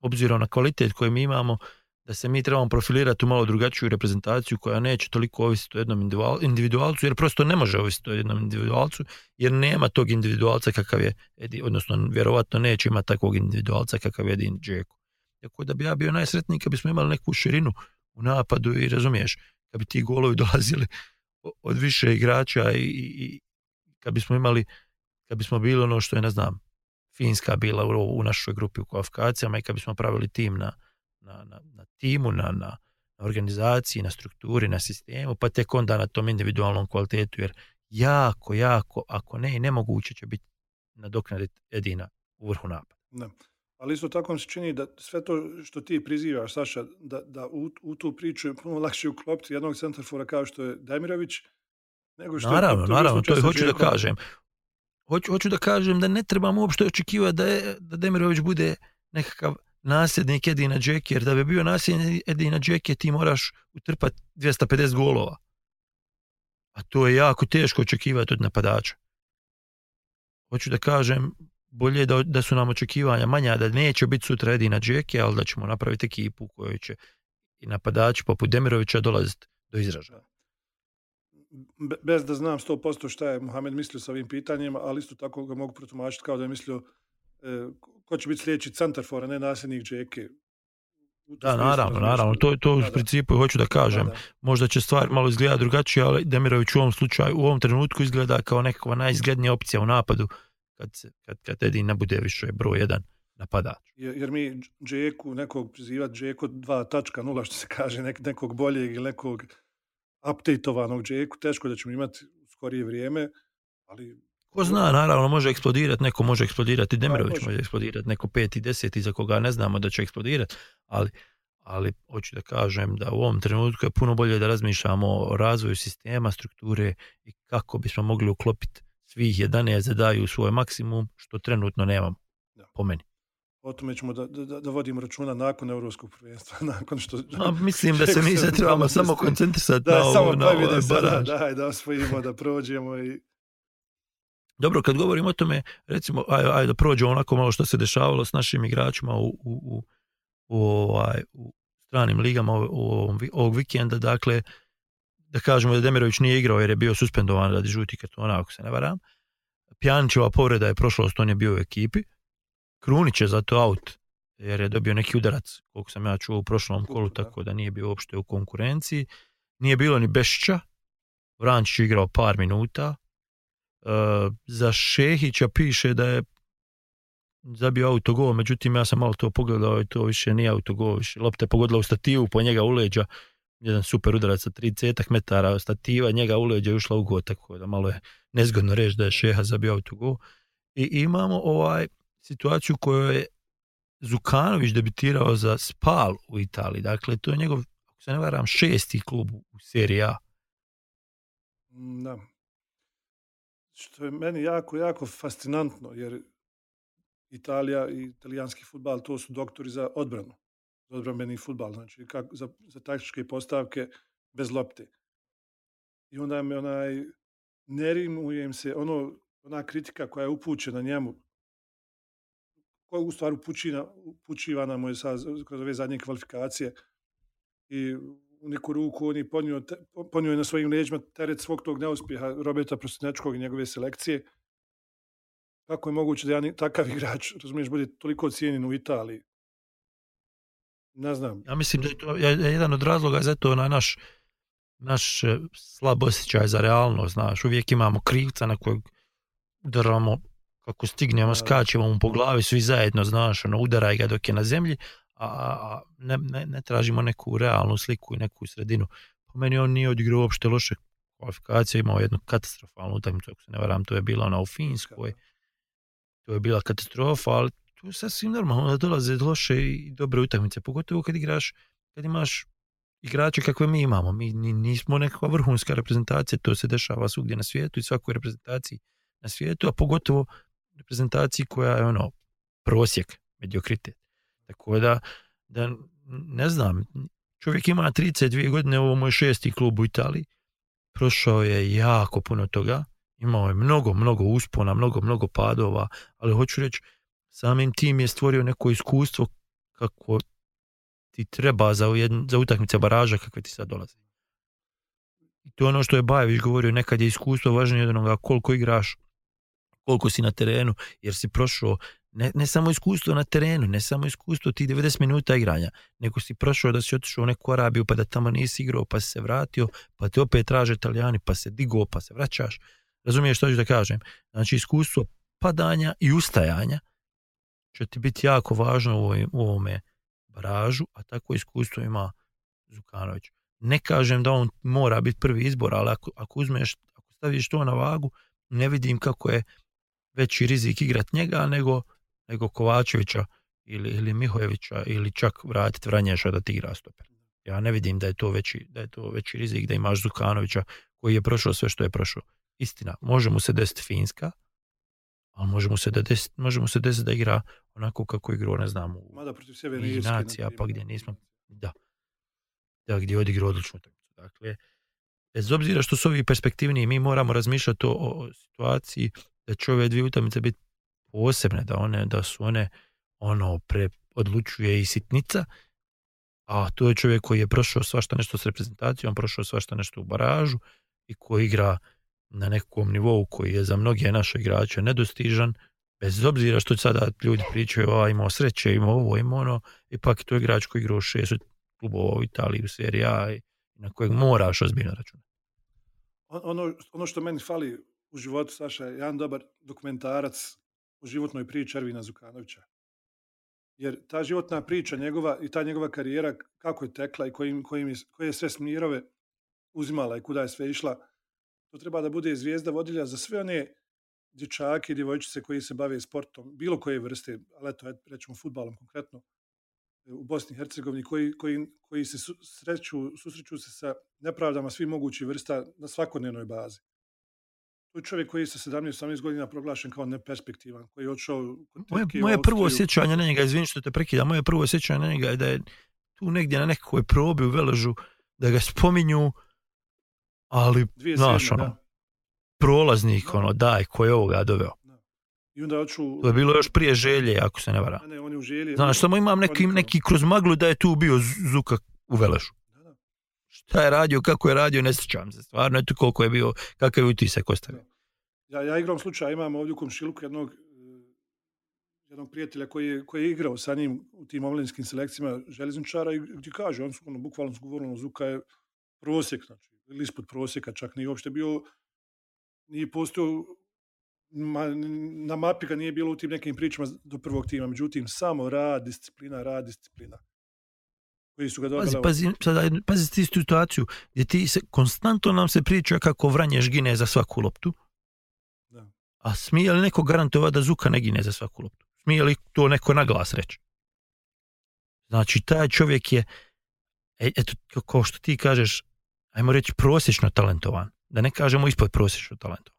obzirom na kvalitet koji mi imamo, da se mi trebamo profilirati u malo drugačiju reprezentaciju koja neće toliko ovisiti o jednom individual- individualcu, jer prosto ne može ovisiti o jednom individualcu, jer nema tog individualca kakav je, Edi, odnosno vjerovatno neće imati takvog individualca kakav je Edin Džeko. Tako da bi ja bio najsretniji kad bismo imali neku širinu u napadu i razumiješ, kad bi ti golovi dolazili od više igrača i, i kad bismo imali, kad bismo bili ono što je, ne znam, Finska bila u, u našoj grupi u kvalifikacijama i kad bismo pravili tim na, na, na, na timu, na, na, na organizaciji, na strukturi, na sistemu, pa tek onda na tom individualnom kvalitetu, jer jako, jako, ako ne i nemoguće će biti nadoknaditi Edina u vrhu napada. Da. Ali isto tako mi se čini da sve to što ti prizivaš, Saša, da, da u, u tu priču je puno lakše uklopiti jednog centarfora kao što je Demirović, nego što Naravno, je to, naravno, to je, hoću da kažem. Hoću, hoću da kažem da ne trebamo uopšte očekivati da, je, da Demirović bude nekakav nasljednik Edina Džeke, jer da bi bio nasljednik Edina Džeke ti moraš utrpati 250 golova. A to je jako teško očekivati od napadača. Hoću da kažem, bolje je da, da su nam očekivanja manja, da neće biti sutra Edina Džeke, ali da ćemo napraviti ekipu u kojoj će i napadači poput Demirovića dolaziti do izražaja. Be- bez da znam 100% šta je Mohamed mislio sa ovim pitanjima, ali isto tako ga mogu protumačiti kao da je mislio ko će biti sljedeći centarfor, a ne nasljednik Džeke. Da, naravno, naravno, to, to u Da, principu i hoću da kažem. Da, da. Možda će stvar malo izgledati drugačije, ali Demirović u ovom slučaju, u ovom trenutku izgleda kao nekakva najizglednija opcija u napadu kad, se, kad, kad Edin ne bude više broj jedan napadač. Jer, jer mi Džeku, nekog prizivati Džeku 2.0, što se kaže, nek, nekog boljeg ili nekog updateovanog Džeku, teško da ćemo imati u skorije vrijeme, ali Ko zna, naravno, može eksplodirati, neko može eksplodirati, Demirović može. može eksplodirati, neko peti, deseti za koga ne znamo da će eksplodirati, ali, ali hoću da kažem da u ovom trenutku je puno bolje da razmišljamo o razvoju sistema, strukture i kako bismo mogli uklopiti svih 11 da daju svoj maksimum, što trenutno nemamo, Da. po meni. o tome ćemo da, da, da vodimo računa nakon Europskog prvenstva, nakon što... A, mislim da se mi se trebamo samo koncentrisati Da, na, samo ovo, na ovaj baraž. daj, da osvojimo, da prođemo i... Dobro, kad govorimo o tome, recimo, ajde, ajde da prođemo onako malo što se dešavalo s našim igračima u, u, u, u, ovaj, u stranim ligama vi- ovog vikenda, dakle, da kažemo da Demirović nije igrao jer je bio suspendovan radi žuti kartona, ako se ne varam. Pjanićeva povreda je prošlost, on je bio u ekipi. Krunić je zato out, jer je dobio neki udarac, koliko sam ja čuo u prošlom kolu, tako da nije bio uopšte u konkurenciji. Nije bilo ni Bešića, Vrančić je igrao par minuta. E, za Šehića piše da je zabio autogol, međutim ja sam malo to pogledao i to više nije autogol, više lopta je pogodila u stativu, po njega u leđa, jedan super udarac sa 30 metara stativa, njega u leđa je ušla u gol, tako da malo je nezgodno reći da je Šeha zabio autogol. I imamo ovaj situaciju u kojoj je Zukanović debitirao za Spal u Italiji, dakle to je njegov, ako se ne varam, šesti klub u seriji A. Da. Što je meni jako, jako fascinantno, jer Italija i italijanski futbal, to su doktori za odbranu, za odbrambeni futbal, znači kako, za, za taktičke postavke bez lopte. I onda me onaj, ne rimuje im se ono, ona kritika koja je upućena njemu, koja u stvari upućina, upućivana mu je sa, kroz ove zadnje kvalifikacije i u neku ruku on je ponio, te- ponio je na svojim leđima teret svog tog neuspjeha Roberta Prostinečkog i njegove selekcije. Kako je moguće da jedan takav igrač, razumiješ, bude toliko cijenjen u Italiji? Ne znam. Ja mislim da je to je- je jedan od razloga za to onaj naš naš e, slab osjećaj za realnost, znaš, uvijek imamo krivca na kojeg udaramo kako stignemo, skačemo mu po glavi svi zajedno, znaš, ono, udaraj ga dok je na zemlji, a, ne, ne, ne tražimo neku realnu sliku i neku sredinu. Po meni on nije odigrao uopšte loše kvalifikacije, imao jednu katastrofalnu utakmicu, ako se ne varam, to je bila ona u Finskoj, to je bila katastrofa, ali to je sasvim normalno da dolaze loše i dobre utakmice, pogotovo kad igraš, kad imaš igrače kakve mi imamo. Mi ni- nismo nekakva vrhunska reprezentacija, to se dešava svugdje na svijetu i svakoj reprezentaciji na svijetu, a pogotovo reprezentaciji koja je ono prosjek, mediokritet. Tako da, da ne znam, čovjek ima 32 godine, ovo mu je šesti klub u Italiji, prošao je jako puno toga, imao je mnogo, mnogo uspona, mnogo, mnogo padova, ali hoću reći, samim tim je stvorio neko iskustvo kako ti treba za, ujedn, za utakmice baraža kakve ti sad dolaze. I to je ono što je Bajević govorio, nekad je iskustvo važnije od onoga koliko igraš, koliko si na terenu, jer si prošao ne, ne samo iskustvo na terenu, ne samo iskustvo ti 90 minuta igranja, nego si prošao da si otišao u neku Arabiju pa da tamo nisi igrao, pa si se vratio, pa te opet traže italijani, pa se digo, pa se vraćaš. Razumiješ što ću da kažem? Znači iskustvo padanja i ustajanja će ti biti jako važno u, ovome baražu, a tako iskustvo ima Zukanović. Ne kažem da on mora biti prvi izbor, ali ako, ako uzmeš, ako staviš to na vagu, ne vidim kako je veći rizik igrat njega nego, nego Kovačevića ili, ili Mihojevića ili čak vratiti Vranješa da ti igra stoper. Ja ne vidim da je to veći, da je to veći rizik da imaš Zukanovića koji je prošao sve što je prošao. Istina, može mu se desiti Finska, ali može mu se, da desiti, može mu se desiti da igra onako kako igrao, ne znam, u Mada protiv Irske, na nacija, pa gdje nismo, da, da gdje je odigrao odličnu utakmicu. Dakle, bez obzira što su ovi perspektivniji, mi moramo razmišljati o, o situaciji da će ove dvije utakmice biti posebne, da one, da su one ono pre odlučuje i sitnica, a to je čovjek koji je prošao svašta nešto s reprezentacijom, prošao svašta nešto u baražu i koji igra na nekom nivou koji je za mnoge naše igrače nedostižan, bez obzira što sada ljudi pričaju, a imao sreće, imao ovo, imao ono, ipak je to igrač koji igra u šest klubova u Italiji, u seriji A na kojeg moraš ozbiljno računati. On- Ono, ono što meni fali u životu, Saša, je jedan dobar dokumentarac životnoj priči Ervina Zukanovića. Jer ta životna priča njegova i ta njegova karijera, kako je tekla i kojim, kojim je, koje je sve smirove uzimala i kuda je sve išla, to treba da bude zvijezda vodilja za sve one dječake i djevojčice koji se bave sportom, bilo koje vrste, ali eto, et- rećemo futbalom konkretno, u Bosni i Hercegovini, koji, koji, koji se sreću, susreću se sa nepravdama svih mogućih vrsta na svakodnevnoj bazi. To je čovjek koji je sa 17-18 godina proglašen kao neperspektivan, koji je odšao Moje, moje prvo Austriju. sjećanje na njega, izvini što te prekidam, moje prvo sjećanje na njega je da je tu negdje na nekakvoj probi u Veležu da ga spominju, ali 2007, znaš, ono, da. prolaznik, ono, daj, ko je ovoga doveo. I onda hoću... To je bilo još prije želje, ako se ne vara. A ne, on je u želji. Znaš, samo imam neki, neki kroz maglu da je tu bio Zuka u Veležu. Šta je radio, kako je radio, ne sjećam se. Stvarno, eto koliko je bio, kakav je utisak ostavio. Ja, ja igram slučaj, imam ovdje u komšiluku jednog, eh, jednog prijatelja koji je, koji je igrao sa njim u tim omladinskim selekcijama željezničara i gdje kaže, on su, ono, bukvalno su govorili, ono, Zuka je prosjek, znači, ili ispod prosjeka, čak nije uopšte bio, nije postojao, ma, na mapi ga nije bilo u tim nekim pričama do prvog tima, međutim, samo rad, disciplina, rad, disciplina. Koji su ga Pazi, sada, pazi ti situaciju gdje ti se, konstantno nam se priča kako Vranješ gine za svaku loptu, Da. a smije li neko garantova da Zuka ne gine za svaku loptu? Smije li to neko na glas reći? Znači, taj čovjek je, e, eto, ka- kao što ti kažeš, ajmo reći prosječno talentovan, da ne kažemo ispod prosječno talentovan.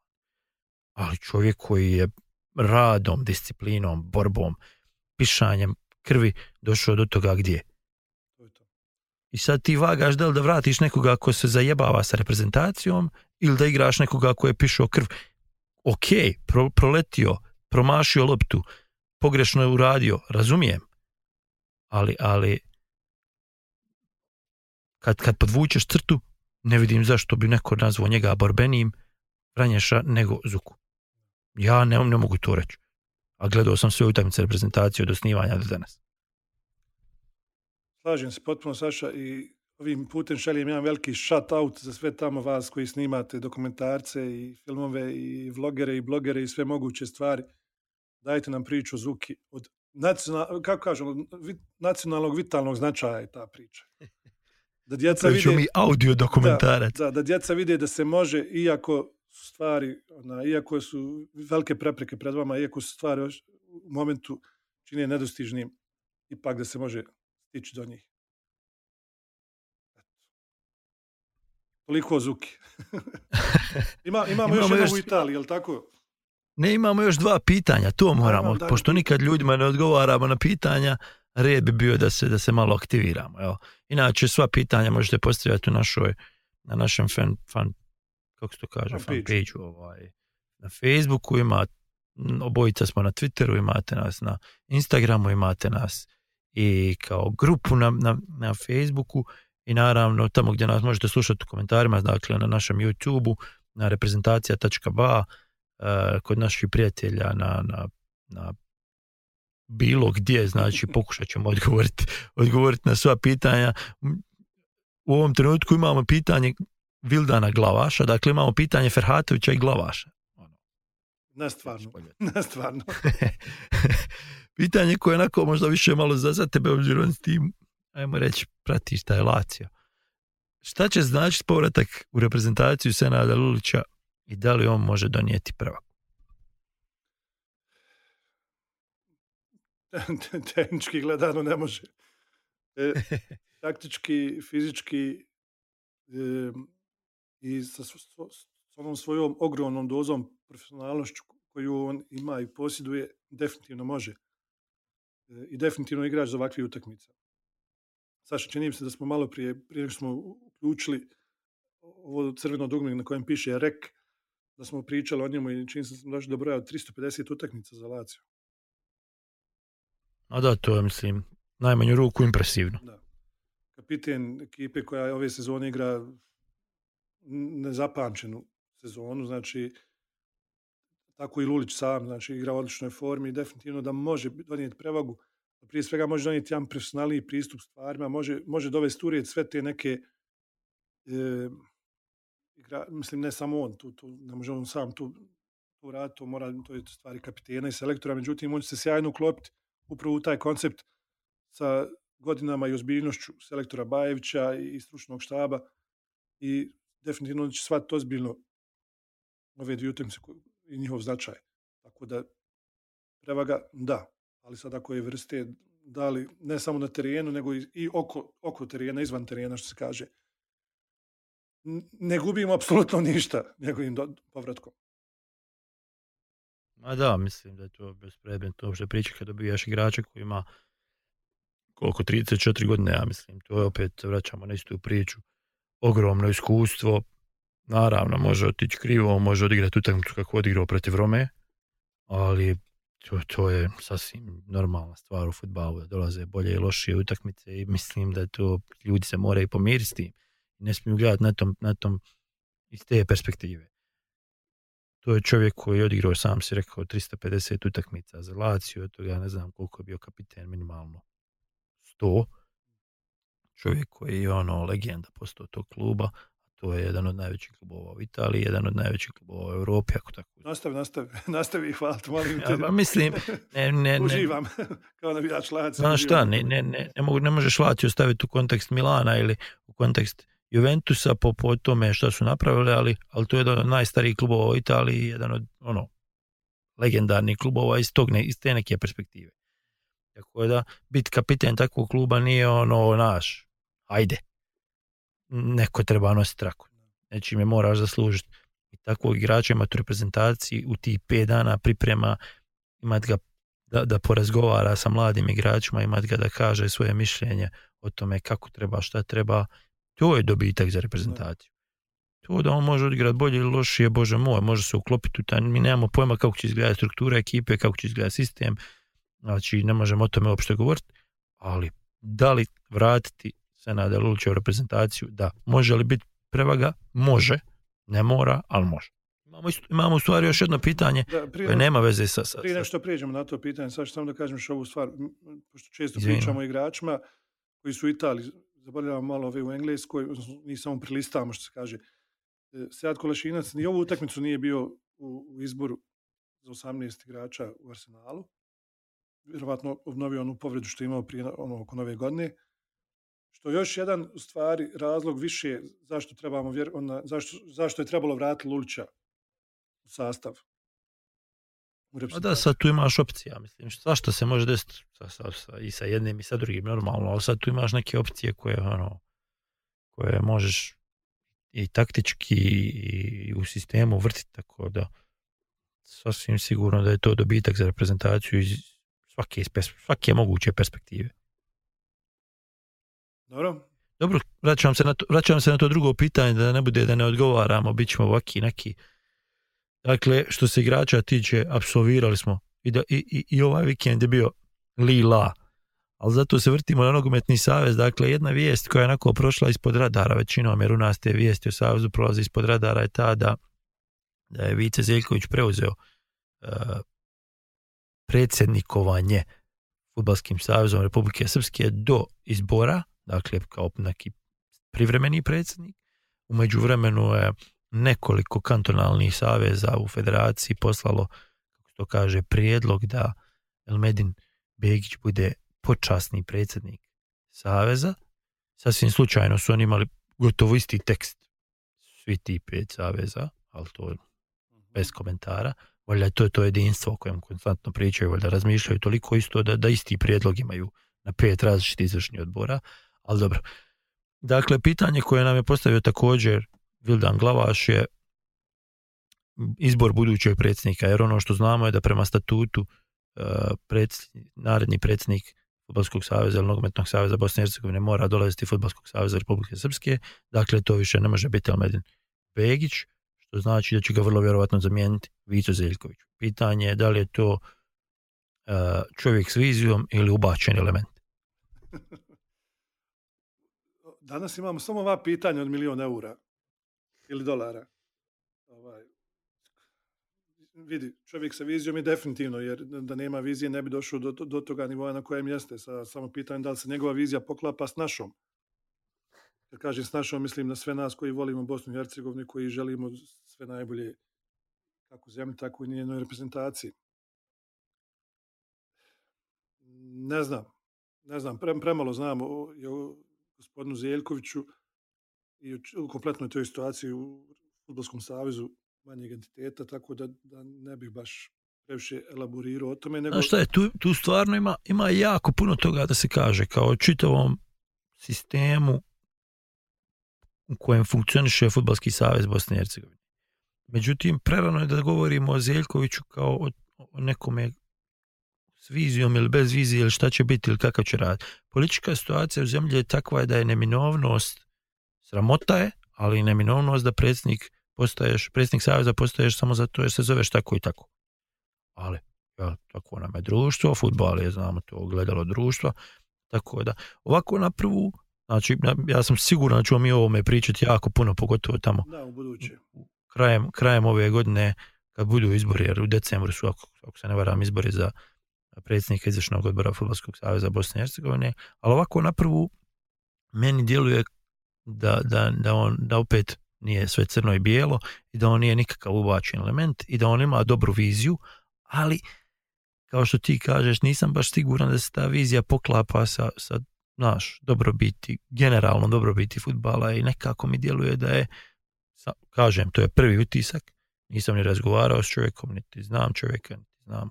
Ali čovjek koji je radom, disciplinom, borbom, pišanjem krvi došao do toga gdje. I sad ti vagaš da li da vratiš nekoga ko se zajebava sa reprezentacijom ili da igraš nekoga ko je pišao krv. Ok, pro, proletio, promašio loptu, pogrešno je uradio, razumijem. Ali, ali kad, kad podvučeš crtu, ne vidim zašto bi neko nazvao njega borbenijim Vranješa nego Zuku. Ja ne, ne mogu to reći. A gledao sam sve utakmice reprezentacije od osnivanja do danas. Slažem se potpuno, Saša, i ovim putem šaljem jedan veliki shout out za sve tamo vas koji snimate dokumentarce i filmove i vlogere i blogere i sve moguće stvari. Dajte nam priču o Zuki. Od nacional, kako kažem, nacionalnog vitalnog značaja je ta priča. Da djeca vide, mi audio dokumentarac. da, da djeca vide da se može, iako su stvari, ona, iako su velike prepreke pred vama, iako su stvari u momentu čine nedostižnim, ipak da se može stići do njih. Eto. Toliko o Zuki. Ima, imamo, Imamo još još- u Italiji, je li tako? Ne imamo još dva pitanja, to moramo, daj, pošto daj. nikad ljudima ne odgovaramo na pitanja, red bi bio da se, da se malo aktiviramo. Evo. Inače, sva pitanja možete postavljati u našoj, na našem fan, fan kako se to kaže, Fan fan, page. page ovaj, na Facebooku, ima, obojica smo na Twitteru, imate nas na Instagramu, imate nas i kao grupu na, na, na Facebooku i naravno tamo gdje nas možete slušati u komentarima, dakle na našem YouTubeu, na reprezentacija.ba, eh, kod naših prijatelja na, na, na bilo gdje, znači pokušat ćemo odgovoriti, odgovoriti na sva pitanja. U ovom trenutku imamo pitanje Vildana Glavaša, dakle imamo pitanje Ferhatovića i Glavaša. Ne stvarno. Ne stvarno. pitanje koje je onako možda više malo za, za tebe obzirom s tim, ajmo reći, pratiš taj Lazio. Šta će značiti povratak u reprezentaciju Senada Lulića i da li on može donijeti prvak? Tehnički gledano ne može. E, taktički, fizički e, i sa, s onom svojom ogromnom dozom profesionalnošću koju on ima i posjeduje, definitivno može. I definitivno igrač za ovakve utakmice. Saša, čini mi se da smo malo prije, prije smo uključili ovo crveno dugme na kojem piše REK, da smo pričali o njemu i čini se da smo došli do broja od 350 utakmica za Lazio. A da, to je, mislim, najmanju ruku impresivno. Da. Kapiten ekipe koja ove sezone igra nezapamćenu sezonu, znači tako i Lulić sam, znači igra u odličnoj formi i definitivno da može donijeti prevagu, prije svega može donijeti jedan profesionalniji pristup stvarima, može, može dovesti u sve te neke e, igra, mislim ne samo on, tu, tu ne može on sam tu, tu to mora, to je stvari kapitena i selektora, međutim on će se sjajno uklopiti upravo u taj koncept sa godinama i ozbiljnošću selektora Bajevića i stručnog štaba i definitivno će shvatiti ozbiljno ove dvije utakmice i njihov značaj. Tako da prevaga da, ali sad ako je vrste dali ne samo na terenu, nego i oko, oko terena, izvan terena, što se kaže, ne gubimo apsolutno ništa njegovim povratkom. Ma da, mislim da je to bespredmetno uopšte priča kad dobijaš igrača koji ima koliko 34 godine, ja mislim. To je opet, vraćamo na istu priču. Ogromno iskustvo. Naravno, može otići krivo, može odigrati utakmicu kako odigrao protiv Rome, ali to, to je sasvim normalna stvar u futbalu, da dolaze bolje i lošije utakmice i mislim da to ljudi se moraju pomiriti s. Ne smiju gledati na tom, na tom iz te perspektive. To je čovjek koji je odigrao, sam si rekao, 350 utakmica za Laciju, od toga ne znam koliko je bio kapiten, minimalno 100. Čovjek koji je ono legenda postao tog kluba, to je jedan od najvećih klubova u Italiji, jedan od najvećih klubova u Europi, ako tako. Nastavi, nastavi, nastavi, hvala, molim te. Ja, mislim, ne, ne, ne. Uživam, kao navijač Lazio. Znaš šta, ne, ne, ne, ne, mogu, ne možeš Lazio staviti u kontekst Milana ili u kontekst Juventusa po, po tome što su napravili, ali, ali to je jedan od najstarijih klubova u Italiji, jedan od ono, legendarnih klubova iz, tog ne, iz te neke perspektive. Tako da, biti kapiten takvog kluba nije ono naš, ajde, neko treba nositi traku. Znači me moraš zaslužiti. I takvog igrača imati u reprezentaciji u tih pet dana priprema, imati ga da, da porazgovara sa mladim igračima, imati ga da kaže svoje mišljenje o tome kako treba, šta treba, to je dobitak za reprezentaciju. To da on može odigrati bolje ili lošije, bože moj, može se uklopiti u taj, mi nemamo pojma kako će izgledati struktura ekipe, kako će izgledati sistem, znači ne možemo o tome uopšte govoriti, ali da li vratiti Senada Lulića u reprezentaciju, da. Može li biti prevaga? Može, ne mora, ali može. Imamo, imamo u stvari još jedno pitanje da, prije, koje nema veze sa... sa prije nešto prijeđemo na to pitanje, sad samo da kažem što ovu stvar, pošto često pričamo o igračima koji su u Italiji, zaboravljamo malo ove u Engleskoj, nisam prilistamo što se kaže. E, Sead Kolešinac ni ovu utakmicu nije bio u, u izboru za 18 igrača u Arsenalu. Vjerovatno obnovio onu povredu što je imao prije ono, oko nove godine. Što još jedan u stvari razlog više zašto trebamo vjer, ona, zašto, zašto je trebalo vratiti Lulića u sastav. U A da, sad tu imaš opcija, mislim, zašto se može desiti sa, sa, sa, i sa jednim i sa drugim, normalno, ali sad tu imaš neke opcije koje, ono, koje možeš i taktički i u sistemu vrtiti, tako da sasvim sigurno da je to dobitak za reprezentaciju iz svake, svake moguće perspektive. Dobro. Dobro, vraćam se, na to, vraćam se na to drugo pitanje da ne bude da ne odgovaramo, bit ćemo ovaki neki. Dakle, što se igrača tiče, absolvirali smo i, da, i, i, i ovaj vikend je bio lila, ali zato se vrtimo na nogometni savez. Dakle, jedna vijest koja je onako prošla ispod radara većinom, jer u nas te vijesti o savezu prolaze ispod radara je ta da, da je Vice Zeljković preuzeo uh, predsjednikovanje Futbalskim savezom Republike Srpske do izbora dakle kao neki privremeni predsjednik. U međuvremenu je nekoliko kantonalnih saveza u federaciji poslalo, kako to kaže, prijedlog da Elmedin Begić bude počasni predsjednik saveza. Sasvim slučajno su oni imali gotovo isti tekst svi ti pet saveza, ali to bez komentara. Valjda to je to jedinstvo o kojem konstantno pričaju, valjda razmišljaju toliko isto da, da isti prijedlog imaju na pet različitih izvršnih odbora, ali dobro. Dakle, pitanje koje nam je postavio također Vildan Glavaš je izbor budućeg predsjednika, jer ono što znamo je da prema statutu uh, naredni predsjednik Futbolskog saveza ili Nogometnog saveza Bosne i Hercegovine mora dolaziti Futbolskog saveza Republike Srpske, dakle to više ne može biti Almedin Begić, što znači da će ga vrlo vjerojatno zamijeniti Vico Zeljković. Pitanje je da li je to uh, čovjek s vizijom ili ubačen element. Danas imamo samo ova pitanja od milijuna eura ili dolara. Ovaj, vidi, čovjek sa vizijom je definitivno, jer da nema vizije ne bi došao do, do toga nivoa na kojem jeste. Sa, samo pitanje da li se njegova vizija poklapa s našom. Kad kažem s našom, mislim na sve nas koji volimo Bosnu i Hercegovinu, koji želimo sve najbolje kako zemlji, tako i njenoj reprezentaciji. Ne znam, ne znam, pre, premalo znam gospodinu Zeljkoviću i u kompletnoj toj situaciji u Futbolskom savezu manjeg entiteta, tako da, da ne bih baš previše elaborirao o tome. Nego... A šta je, tu, tu stvarno ima, ima jako puno toga da se kaže, kao čitavom sistemu u kojem funkcioniše Futbolski savez Bosne i Hercegovine. Međutim, prerano je da govorimo o Zeljkoviću kao o, o nekome s vizijom ili bez vizije ili šta će biti ili kakav će raditi. Politička situacija u zemlji je takva da je neminovnost, sramota je, ali i neminovnost da predsjednik postaješ, predsjednik saveza postaješ samo zato jer se zoveš tako i tako. Ali, ja, tako nam je društvo, futbal je, znamo to, gledalo društva, tako da, ovako na prvu, znači, ja sam siguran da ćemo mi o ovome pričati jako puno, pogotovo tamo. Da, u buduće. Krajem, krajem ove godine, kad budu izbori, jer u decembru su, ako, ako se ne varam, izbori za predsjednika izvršnog odbora Futbolskog saveza Bosne i Hercegovine, ali ovako na prvu meni djeluje da, da, da on da opet nije sve crno i bijelo i da on nije nikakav ubačen element i da on ima dobru viziju, ali kao što ti kažeš, nisam baš siguran da se ta vizija poklapa sa, sa naš dobrobiti, generalno dobrobiti futbala i nekako mi djeluje da je, kažem, to je prvi utisak, nisam ni razgovarao s čovjekom, niti znam čovjeka, niti znam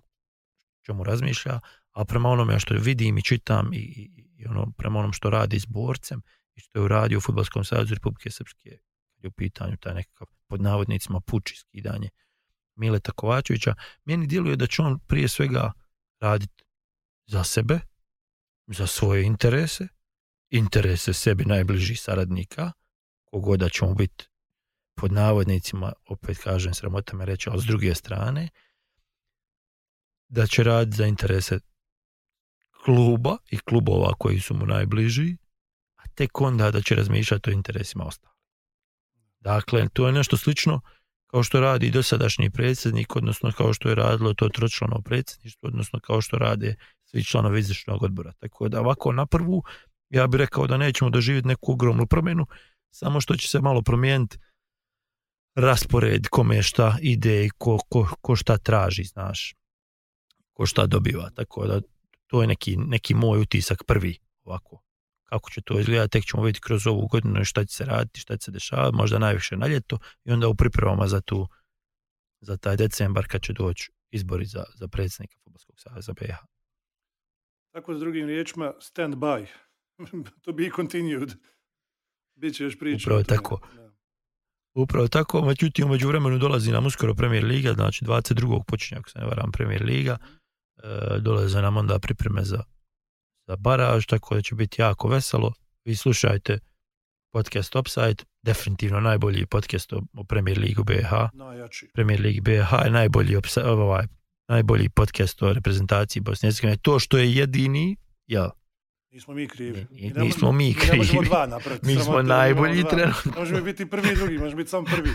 čemu razmišlja, a prema onome što vidim i čitam i, i, ono, prema onom što radi s borcem i što je uradio u Futbolskom savjezu Republike Srpske, kad je u pitanju taj nekakav pod navodnicima puč i skidanje Mileta Kovačevića, meni djeluje da će on prije svega raditi za sebe, za svoje interese, interese sebi najbližih saradnika, kogoda će mu biti pod navodnicima, opet kažem, sramota me reći, ali s druge strane, da će raditi za interese kluba i klubova koji su mu najbliži, a tek onda da će razmišljati o interesima ostalih. Dakle, to je nešto slično kao što radi dosadašnji predsjednik, odnosno kao što je radilo to tročlano predsjedništvo, odnosno kao što rade svi članovi izvršnog odbora. Tako da ovako na prvu, ja bih rekao da nećemo doživjeti neku ogromnu promjenu, samo što će se malo promijeniti raspored kome šta ide i ko, ko, ko šta traži, znaš ko šta dobiva. Tako da to je neki, neki moj utisak prvi ovako. Kako će to izgledati, tek ćemo vidjeti kroz ovu godinu šta će se raditi, šta će se dešavati, možda najviše na ljeto i onda u pripremama za tu za taj decembar kad će doći izbori za, za predsjednika Futbolskog saveza BiH. Tako da drugim riječima, stand by. to be continued. Biće još priča. Upravo tako. Da. Upravo tako, međutim, umeđu vremenu dolazi nam uskoro Premier Liga, znači 22. počinje, ako se ne varam, Premier Liga. E, dolaze nam onda pripreme za, za baraž, tako da će biti jako veselo. Vi slušajte podcast Upside, definitivno najbolji podcast o, Premier Ligu BH. Najjači. Premier Ligi BH je najbolji, ovaj, najbolji podcast o reprezentaciji Bosne i To što je jedini, ja, Nismo mi krivi. Mi ne nismo mi krivi. Mi ne možemo dva napraviti. Mi smo najbolji trenutno. Ne možemo biti prvi i drugi, možemo biti samo prvi.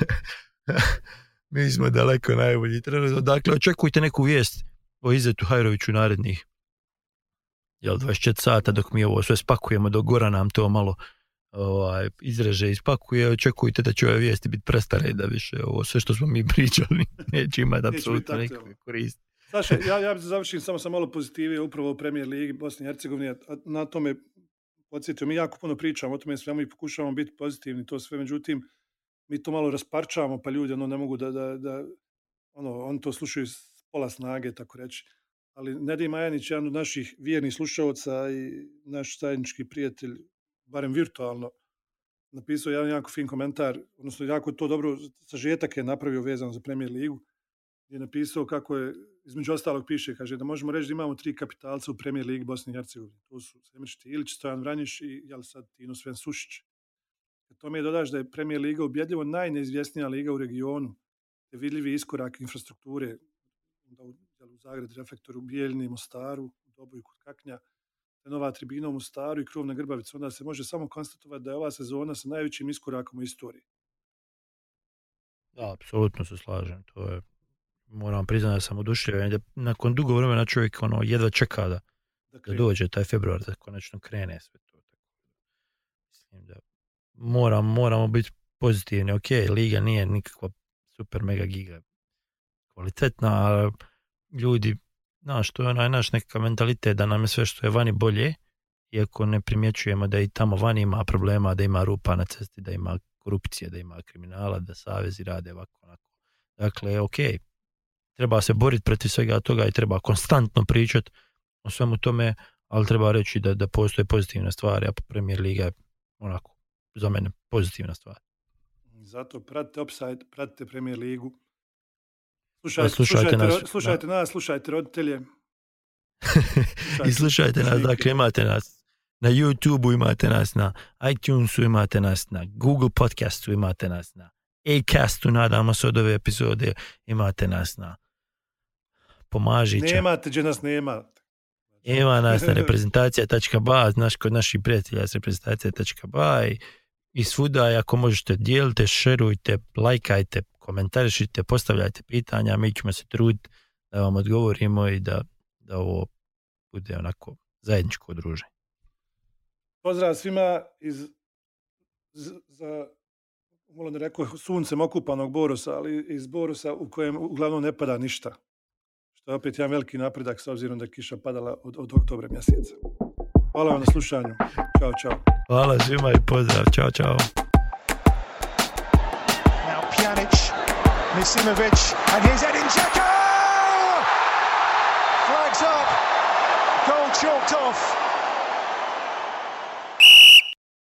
mi smo daleko najbolji trenutno. Dakle, očekujte neku vijest o Izetu Hajroviću narednih jel, 24 sata dok mi ovo sve spakujemo, dok Gora nam to malo ovaj, izreže i spakuje, očekujte da će ove vijesti biti prestare da više ovo sve što smo mi pričali neće imati apsolutno nekakve koristi. Saša, ja, ja završim samo sa malo pozitive upravo u Premier Ligi Bosne i Hercegovine, a na tome podsjetio, mi jako puno pričamo o tome svemu i pokušavamo biti pozitivni, to sve, međutim, mi to malo rasparčavamo, pa ljudi ono ne mogu da, da, da ono, oni to slušaju pola snage, tako reći. Ali Nedim Ajanić, jedan od naših vjernih slušalca i naš zajednički prijatelj, barem virtualno, napisao jedan jako fin komentar, odnosno jako to dobro sažetak je napravio vezano za Premier ligu, je napisao kako je, između ostalog piše, kaže da možemo reći da imamo tri kapitalca u Premier ligi Bosne i Hercegovine. To su Semir Ilić, Stojan Vranjiš i jel sad Tino Sven Sušić. Kad tome dodaš da je Premier liga ubjedljivo najneizvjesnija liga u regionu, te vidljivi iskorak infrastrukture da u, u Zagreb reflektoru u Bijeljni, Mostaru, u Doboju kod Kaknja, te nova tribina u Mostaru i krov na Grbavicu, onda se može samo konstatovati da je ova sezona sa najvećim iskorakom u istoriji. Da, apsolutno se slažem. To je, moram priznati da sam oduševljen da nakon dugo vremena čovjek ono, jedva čeka da, da dođe taj februar, da konačno krene sve to. Mislim da moram, moramo biti pozitivni. Ok, liga nije nikakva super mega giga kvalitetna, ljudi, znaš, to je onaj naš nekakav mentalitet da nam je sve što je vani bolje, iako ne primjećujemo da i tamo vani ima problema, da ima rupa na cesti, da ima korupcije, da ima kriminala, da savezi rade ovako onako. Dakle, ok, treba se boriti protiv svega toga i treba konstantno pričati o svemu tome, ali treba reći da, da postoje pozitivne stvari, a Premier Liga je onako za mene pozitivna stvar. Zato pratite Upside, pratite Premier Ligu. Slušajte, slušajte, slušajte, nas, slušajte nas, slušajte roditelje. Slušajte, I slušajte nas, dakle imate nas na YouTube-u, imate nas na iTunesu, imate nas na Google Podcastu, imate nas na Acastu, nadamo se od ove epizode, imate nas na Pomažića. Nemate, gdje nas nema. Ima nas na reprezentacija.ba, znaš, kod naših prijatelja s reprezentacija.ba i, i svuda, ako možete, dijelite, šerujte, lajkajte, komentarišite, postavljajte pitanja, mi ćemo se truditi da vam odgovorimo i da, da ovo bude onako zajedničko druženje. Pozdrav svima iz za malo ne rekao suncem okupanog Borusa, ali iz Borusa u kojem uglavnom ne pada ništa. Što je opet jedan veliki napredak s obzirom da je kiša padala od, od oktobra mjeseca. Hvala vam na slušanju. Ćao, čao. Hvala svima i pozdrav. Ćao, čao. Misimovic, and here's Edin Dzeko! Flags up, goal chalked off.